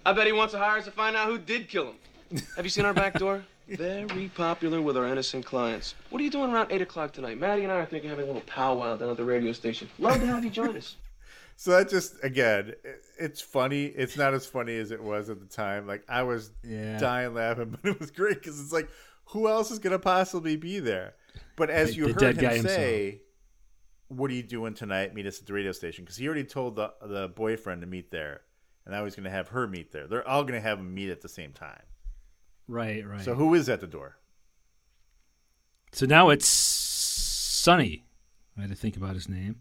[SPEAKER 1] I bet he wants to hire us to find out who did kill him. [LAUGHS] Have you seen our back door? Very popular with our innocent clients. What are you doing around 8 o'clock tonight? Maddie and I are thinking of having a little powwow down at the radio station. Love to have you join us. [LAUGHS]
[SPEAKER 4] So that just again, it's funny. It's not as funny as it was at the time. Like I was
[SPEAKER 5] Yeah.
[SPEAKER 4] dying laughing, [LAUGHS] but it was great because it's like, who else is gonna possibly be there? But as
[SPEAKER 5] The-
[SPEAKER 4] you
[SPEAKER 5] the
[SPEAKER 4] heard
[SPEAKER 5] dead guy
[SPEAKER 4] him say, "What are you doing tonight? Meet us at the radio station." Because he already told the the boyfriend to meet there, and now he's gonna have her meet there. They're all gonna have them meet at the same time.
[SPEAKER 5] Right, right.
[SPEAKER 4] So who is at the door?
[SPEAKER 5] So now it's Sonny. I had to think about his name.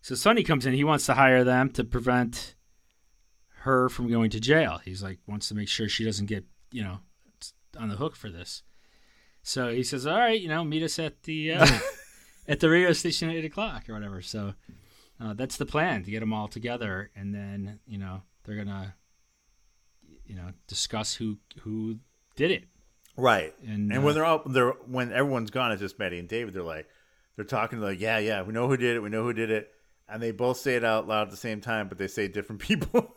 [SPEAKER 5] So Sonny comes in. He wants to hire them to prevent her from going to jail. He's like wants to make sure she doesn't get you know on the hook for this. So he says, "All right, you know, meet us at the uh, [LAUGHS] at the radio station at eight o'clock or whatever." So uh, that's the plan to get them all together, and then you know they're gonna you know discuss who who did it.
[SPEAKER 4] Right.
[SPEAKER 5] And,
[SPEAKER 4] And,
[SPEAKER 5] uh,
[SPEAKER 4] when they're all they're when everyone's gone, it's just Maddie and David. They're like they're talking like, yeah, yeah, we know who did it, we know who did it, and they both say it out loud at the same time, but they say different [LAUGHS] people.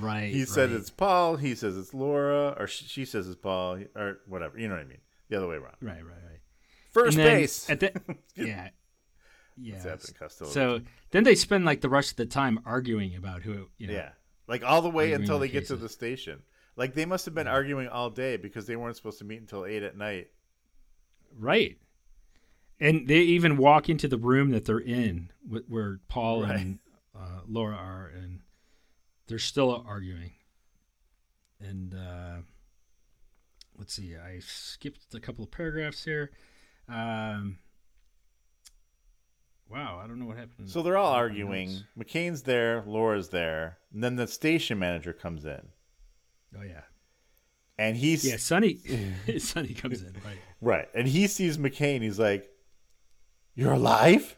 [SPEAKER 5] Right.
[SPEAKER 4] he says
[SPEAKER 5] right.
[SPEAKER 4] it's Paul, he says it's Laura, or she, she says it's Paul, or whatever. You know what I mean? The other way around.
[SPEAKER 5] right, right.
[SPEAKER 4] First
[SPEAKER 5] And
[SPEAKER 4] base.
[SPEAKER 5] At the, [LAUGHS] yeah. Yeah.
[SPEAKER 4] What's?
[SPEAKER 5] So then they spend like the rest of the time arguing about who, you know.
[SPEAKER 4] yeah, like all the way until
[SPEAKER 5] the
[SPEAKER 4] they get to the station. Like they must have been arguing all day because they weren't supposed to meet until eight at night.
[SPEAKER 5] Right. And they even walk into the room that they're in, where Paul and uh, Laura are, and they're still arguing. And uh, let's see, I skipped a couple of paragraphs here. Um, wow, I don't know what happened.
[SPEAKER 4] So they're all arguing.
[SPEAKER 5] notes.
[SPEAKER 4] McCain's there, Laura's there, and then the station manager comes in,
[SPEAKER 5] Oh yeah,
[SPEAKER 4] and he's
[SPEAKER 5] yeah. Sonny, [LAUGHS] Sonny comes in, right?
[SPEAKER 4] Right. And he sees McCain. He's like, You're alive?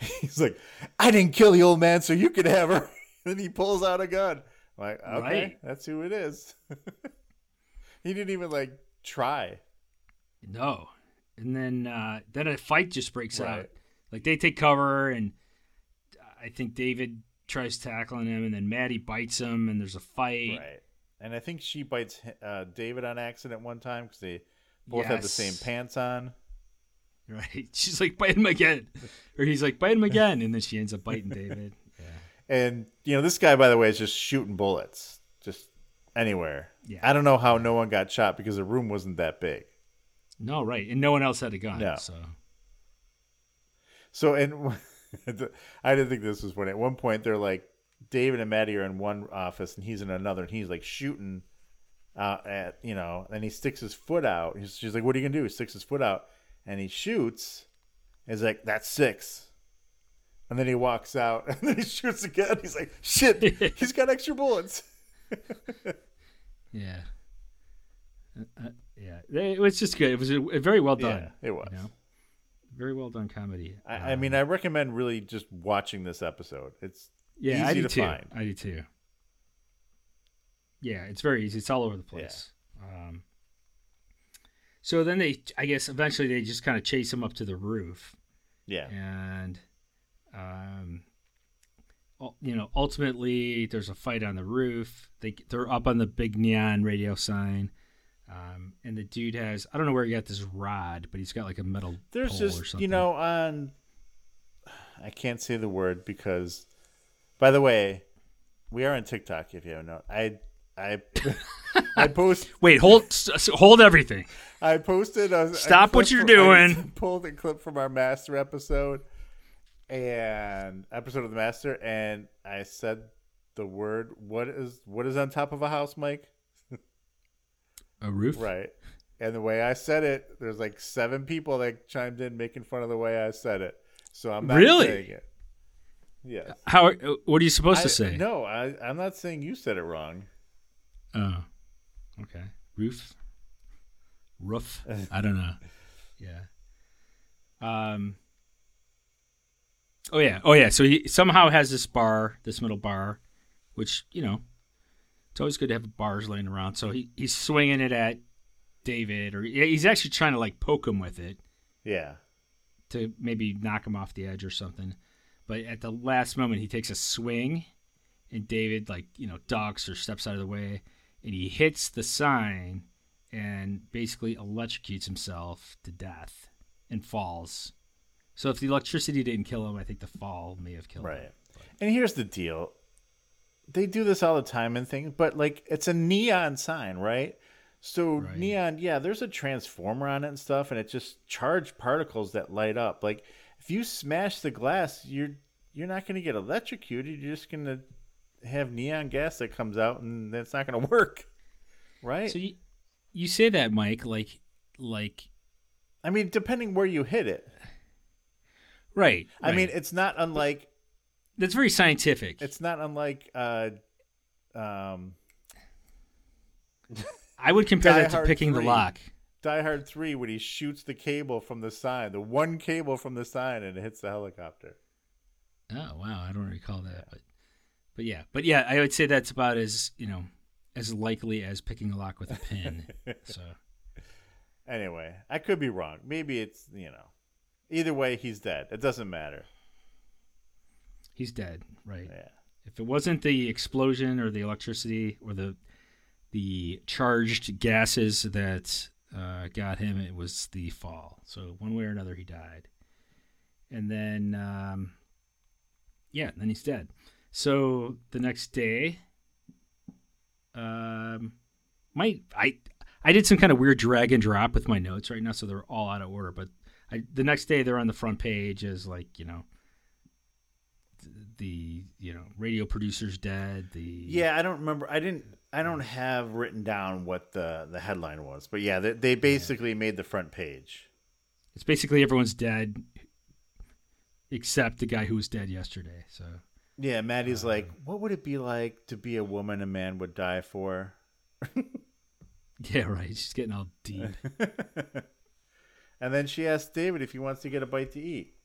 [SPEAKER 4] [LAUGHS] He's like, I didn't kill the old man so you could have her. [LAUGHS] And he pulls out a gun. I'm like, okay,
[SPEAKER 5] Right.
[SPEAKER 4] that's who it is. he didn't even like try.
[SPEAKER 5] No. And then uh, then a fight just breaks out. Like they take cover, and I think David tries tackling him, and then Maddie bites him, and there's a fight.
[SPEAKER 4] Right. And I think she bites uh, David on accident one time because they both have the same pants on.
[SPEAKER 5] Right. [LAUGHS] She's like, bite him again. or he's like, bite him again. And then she ends up biting David. [LAUGHS] Yeah.
[SPEAKER 4] And, you know, this guy, by the way, is just shooting bullets just anywhere.
[SPEAKER 5] Yeah.
[SPEAKER 4] I don't know how no one got shot because the room wasn't that big.
[SPEAKER 5] No, right. And no one else had a gun.
[SPEAKER 4] No.
[SPEAKER 5] So,
[SPEAKER 4] So, and [LAUGHS] I didn't think this was funny. At one point, they're like, David and Maddie are in one office and he's in another, and he's like shooting uh, at, you know, and he sticks his foot out. He's, she's like, What are you going to do? He sticks his foot out and he shoots. He's like, That's six. And then he walks out [LAUGHS] and then he shoots again. He's like, Shit, [LAUGHS] he's got extra bullets.
[SPEAKER 5] yeah. Uh, uh, yeah. It was just good. It was a, a very well done.
[SPEAKER 4] Yeah, it was.
[SPEAKER 5] you know? Very well done comedy.
[SPEAKER 4] I, I mean, I recommend really just watching this episode. It's
[SPEAKER 5] Yeah, I do
[SPEAKER 4] to
[SPEAKER 5] too.
[SPEAKER 4] find.
[SPEAKER 5] I do too. Yeah, it's very easy. It's all over the place. Um, so then they, I guess, eventually they just kind of chase him up to the roof,
[SPEAKER 4] Yeah.
[SPEAKER 5] and, um, you know, ultimately there's a fight on the roof. They they're up on the big neon radio sign, um, and the dude has I don't know where he got this rod, but he's got like a metal
[SPEAKER 4] There's
[SPEAKER 5] pole or
[SPEAKER 4] just
[SPEAKER 5] something.
[SPEAKER 4] you know on I can't say the word because by the way, we are on TikTok if you haven't known. I I [LAUGHS] I post
[SPEAKER 5] Wait, hold hold everything.
[SPEAKER 4] I posted a
[SPEAKER 5] Stop what you're
[SPEAKER 4] from-
[SPEAKER 5] doing. [LAUGHS]
[SPEAKER 4] pulled a clip from our master episode and episode of the master, and I said the word. What is what is on top of a house, Mike?
[SPEAKER 5] A roof.
[SPEAKER 4] Right. And the way I said it, there's like seven people that chimed in making fun of the way I said it. So I'm not
[SPEAKER 5] Really?
[SPEAKER 4] saying it. Yes.
[SPEAKER 5] How? uh, What are you supposed
[SPEAKER 4] I-
[SPEAKER 5] to say?
[SPEAKER 4] No, I, I'm not saying you said it wrong.
[SPEAKER 5] Oh, okay. Roof. Roof. I don't know. [LAUGHS] Yeah. Um. Oh yeah. Oh yeah. So he somehow has this bar, this middle bar, which you know, it's always good to have bars laying around. So he he's swinging it at David, or he's actually trying to like poke him with it
[SPEAKER 4] Yeah.
[SPEAKER 5] to maybe knock him off the edge or something. But at the last moment, he takes a swing, and David, like, you know, ducks or steps out of the way, and he hits the sign and basically electrocutes himself to death and falls. So if the electricity didn't kill him, I think the fall may have killed him.
[SPEAKER 4] Right. And here's the deal. They do this all the time and things, but like it's a neon sign, right? So
[SPEAKER 5] Right.
[SPEAKER 4] neon, yeah, there's a transformer on it and stuff, and it just charged particles that light up. Like if you smash the glass, you're you're not going to get electrocuted. You're just going to have neon gas that comes out, and that's not going [LAUGHS] to work, right?
[SPEAKER 5] So you, you say that, Mike, like, like,
[SPEAKER 4] I mean, depending where you hit it.
[SPEAKER 5] right.
[SPEAKER 4] I mean, it's not unlike
[SPEAKER 5] that's very scientific.
[SPEAKER 4] it's not unlike uh, um,
[SPEAKER 5] I would compare that to picking the lock.
[SPEAKER 4] Die Hard 3 when he shoots the cable from the sign, the one cable from the sign, and it hits the helicopter.
[SPEAKER 5] Oh wow, I don't recall that, but but yeah, but yeah, I would say that's about as you know as likely as picking a lock with a pin. [LAUGHS] so
[SPEAKER 4] Anyway, I could be wrong. Maybe it's, you know, either way, he's dead. It doesn't matter.
[SPEAKER 5] He's dead, right?
[SPEAKER 4] Yeah.
[SPEAKER 5] If it wasn't the explosion or the electricity or the the charged gases that uh, got him, it was the fall. So one way or another, he died, and then um, yeah, then he's dead. So the next day, um, my I I did some kind of weird drag and drop with my notes right now, so they're all out of order. But I, the next day, they're on the front page as like you know the you know radio producer's dead. The
[SPEAKER 4] Yeah, I don't remember. I didn't. I don't have written down what the the headline was, but yeah, they, they basically made the front page.
[SPEAKER 5] it's basically everyone's dead except the guy who was dead yesterday. So
[SPEAKER 4] Yeah, Maddie's um, like, "What would it be like to be a woman a man would die for?" [LAUGHS]
[SPEAKER 5] yeah, right. She's getting all deep. [LAUGHS]
[SPEAKER 4] and then she asks David if he wants to get a bite to eat.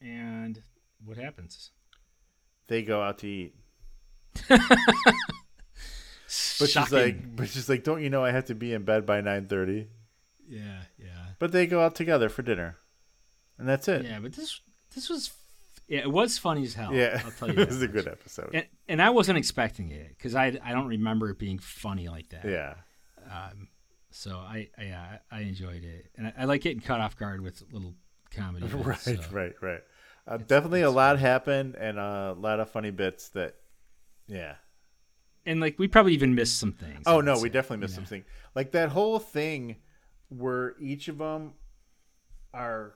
[SPEAKER 5] And what happens?
[SPEAKER 4] They go out to eat. [LAUGHS] But she's like, but she's like, don't you know I have to be in bed by nine thirty?
[SPEAKER 5] yeah, yeah,
[SPEAKER 4] But they go out together for dinner, and that's it.
[SPEAKER 5] yeah. But this this was yeah, it was funny as hell.
[SPEAKER 4] Yeah,
[SPEAKER 5] I'll tell [LAUGHS] you.
[SPEAKER 4] it was a good episode.
[SPEAKER 5] And, and I wasn't expecting it because I I don't remember it being funny like that.
[SPEAKER 4] yeah,
[SPEAKER 5] Um, so I I, yeah, I enjoyed it, and I, I like getting caught off guard with little comedy. [LAUGHS] bits,
[SPEAKER 4] right,
[SPEAKER 5] so.
[SPEAKER 4] right, right. Uh, definitely a lot happened, and a lot of funny bits that, yeah.
[SPEAKER 5] And like we probably even missed some things.
[SPEAKER 4] Oh
[SPEAKER 5] would
[SPEAKER 4] no,
[SPEAKER 5] say,
[SPEAKER 4] we definitely missed
[SPEAKER 5] you know?
[SPEAKER 4] something. Like that whole thing where each of them are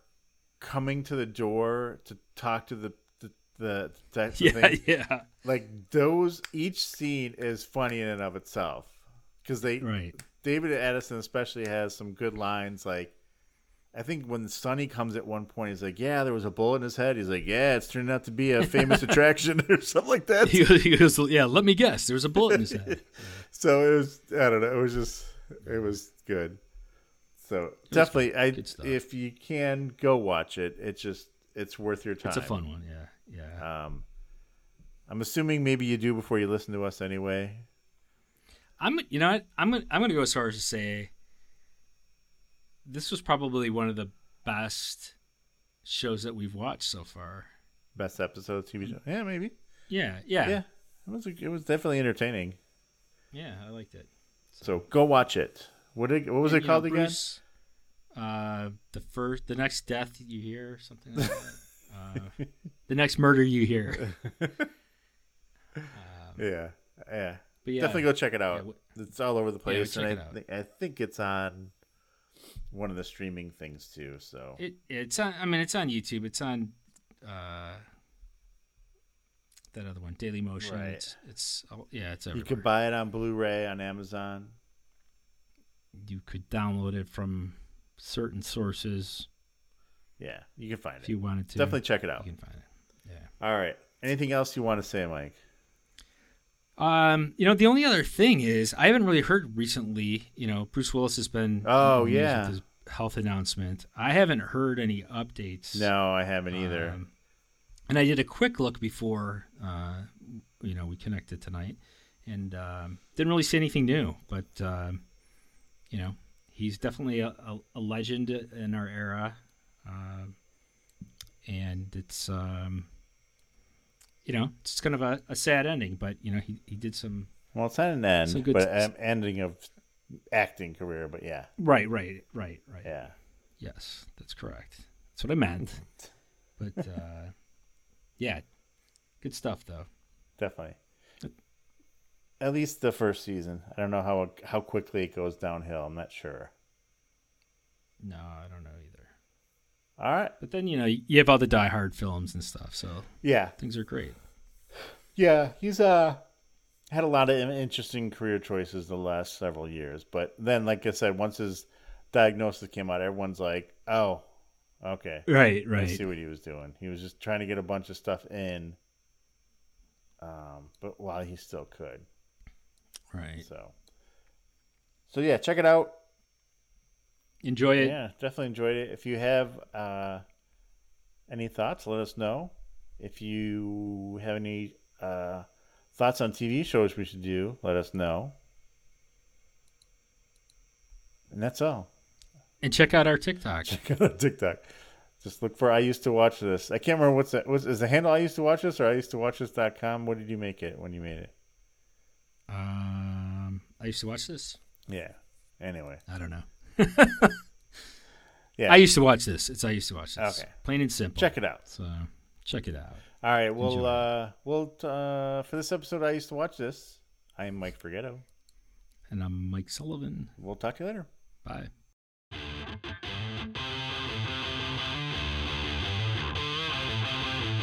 [SPEAKER 4] coming to the door to talk to the the, the types [LAUGHS]
[SPEAKER 5] Yeah,
[SPEAKER 4] things.
[SPEAKER 5] yeah,
[SPEAKER 4] Like those, each scene is funny in and of itself because they
[SPEAKER 5] right.
[SPEAKER 4] David Addison especially has some good lines. Like I think when Sonny comes at one point, he's like, "Yeah, there was a bullet in his head." He's like, "Yeah, it's turned out to be a famous [LAUGHS] attraction [LAUGHS] or something like that."
[SPEAKER 5] He, he goes, yeah. Let me guess. There was a bullet in his head. [LAUGHS]
[SPEAKER 4] So it was I don't know, it was just it was good. So definitely I if you can go watch it, it's just it's worth your time.
[SPEAKER 5] It's a fun one. Yeah, yeah.
[SPEAKER 4] Um I'm assuming maybe you do before you listen to us anyway.
[SPEAKER 5] I'm you know what? I'm gonna I'm gonna go as far as to say this was probably one of the best shows that we've watched so far.
[SPEAKER 4] Best episode of TV show. Yeah, maybe.
[SPEAKER 5] Yeah, yeah,
[SPEAKER 4] Yeah. It was it was definitely entertaining.
[SPEAKER 5] yeah. I liked it.
[SPEAKER 4] So go watch it. What did, what was
[SPEAKER 5] And,
[SPEAKER 4] it
[SPEAKER 5] you know,
[SPEAKER 4] called again?
[SPEAKER 5] Bruce, Uh, the first, the next death you hear, something like that. [LAUGHS] uh, the next murder you hear. [LAUGHS]
[SPEAKER 4] yeah, yeah.
[SPEAKER 5] But yeah,
[SPEAKER 4] Definitely go check it out.
[SPEAKER 5] Yeah, wh-
[SPEAKER 4] it's all over the place,
[SPEAKER 5] check
[SPEAKER 4] and I, I think it's on one of the streaming things too. So
[SPEAKER 5] It it's on. I mean, it's on YouTube. It's on uh, that other one, Daily Motion.
[SPEAKER 4] Right.
[SPEAKER 5] It's, it's oh, yeah, it's
[SPEAKER 4] you
[SPEAKER 5] everywhere.
[SPEAKER 4] can buy it on Blu-ray on Amazon.
[SPEAKER 5] you could download it from certain sources
[SPEAKER 4] Yeah, you can find
[SPEAKER 5] if
[SPEAKER 4] it.
[SPEAKER 5] If you wanted to.
[SPEAKER 4] Definitely check it out.
[SPEAKER 5] you can find it. Yeah.
[SPEAKER 4] All right. Anything else you want to say, Mike?
[SPEAKER 5] Um, you know, the only other thing is I haven't really heard recently. You know, Bruce Willis has been
[SPEAKER 4] Oh,
[SPEAKER 5] in the news
[SPEAKER 4] yeah.
[SPEAKER 5] with his health announcement. I haven't heard any updates.
[SPEAKER 4] No, I haven't either.
[SPEAKER 5] Um, and I did a quick look before, uh, you know, we connected tonight, and um, didn't really see anything new. But um, you know, he's definitely a, a, a legend in our era, um, and it's um, you know, it's kind of a, a sad ending. But you know, he he did some
[SPEAKER 4] well, it's not an end,
[SPEAKER 5] good
[SPEAKER 4] but an ending of acting career. But yeah,
[SPEAKER 5] right, right, right, right.
[SPEAKER 4] yeah.
[SPEAKER 5] Yes, that's correct. That's what I meant. but uh, [LAUGHS] yeah, good stuff though.
[SPEAKER 4] Definitely. At least the first season. I don't know how how quickly it goes downhill. I'm not sure.
[SPEAKER 5] No, I don't know.
[SPEAKER 4] All right.
[SPEAKER 5] But then you know you have all the Die Hard films and stuff, so
[SPEAKER 4] Yeah.
[SPEAKER 5] things are great.
[SPEAKER 4] Yeah. He's uh had a lot of interesting career choices the last several years, but then, like I said, once his diagnosis came out, everyone's like, "Oh, okay."
[SPEAKER 5] Right, right.
[SPEAKER 4] I see what he was doing. He was just trying to get a bunch of stuff in, um, but while he still could.
[SPEAKER 5] right.
[SPEAKER 4] So, so yeah, check it out.
[SPEAKER 5] Enjoy it.
[SPEAKER 4] Yeah, definitely enjoyed it. If you have uh, any thoughts, let us know. If you have any uh, thoughts on TV shows we should do, let us know. And that's all.
[SPEAKER 5] And check out our TikTok.
[SPEAKER 4] Check out our TikTok. Just look for I used to watch this. I can't remember what's that. Was is the handle I used to watch this or I used to watch this.com? What did you make it when you made it?
[SPEAKER 5] Um, I used to watch this.
[SPEAKER 4] Yeah. Anyway.
[SPEAKER 5] I don't know.
[SPEAKER 4] Yeah.
[SPEAKER 5] I used to watch this. It's I used to watch this.
[SPEAKER 4] Okay.
[SPEAKER 5] Plain and simple.
[SPEAKER 4] Check it out.
[SPEAKER 5] So check it out.
[SPEAKER 4] All right. Well,
[SPEAKER 5] Enjoy.
[SPEAKER 4] uh, well, uh, for this episode, I used to watch this. I am Mike Forgetto.
[SPEAKER 5] And I'm Mike Sullivan.
[SPEAKER 4] We'll talk to you later.
[SPEAKER 5] Bye.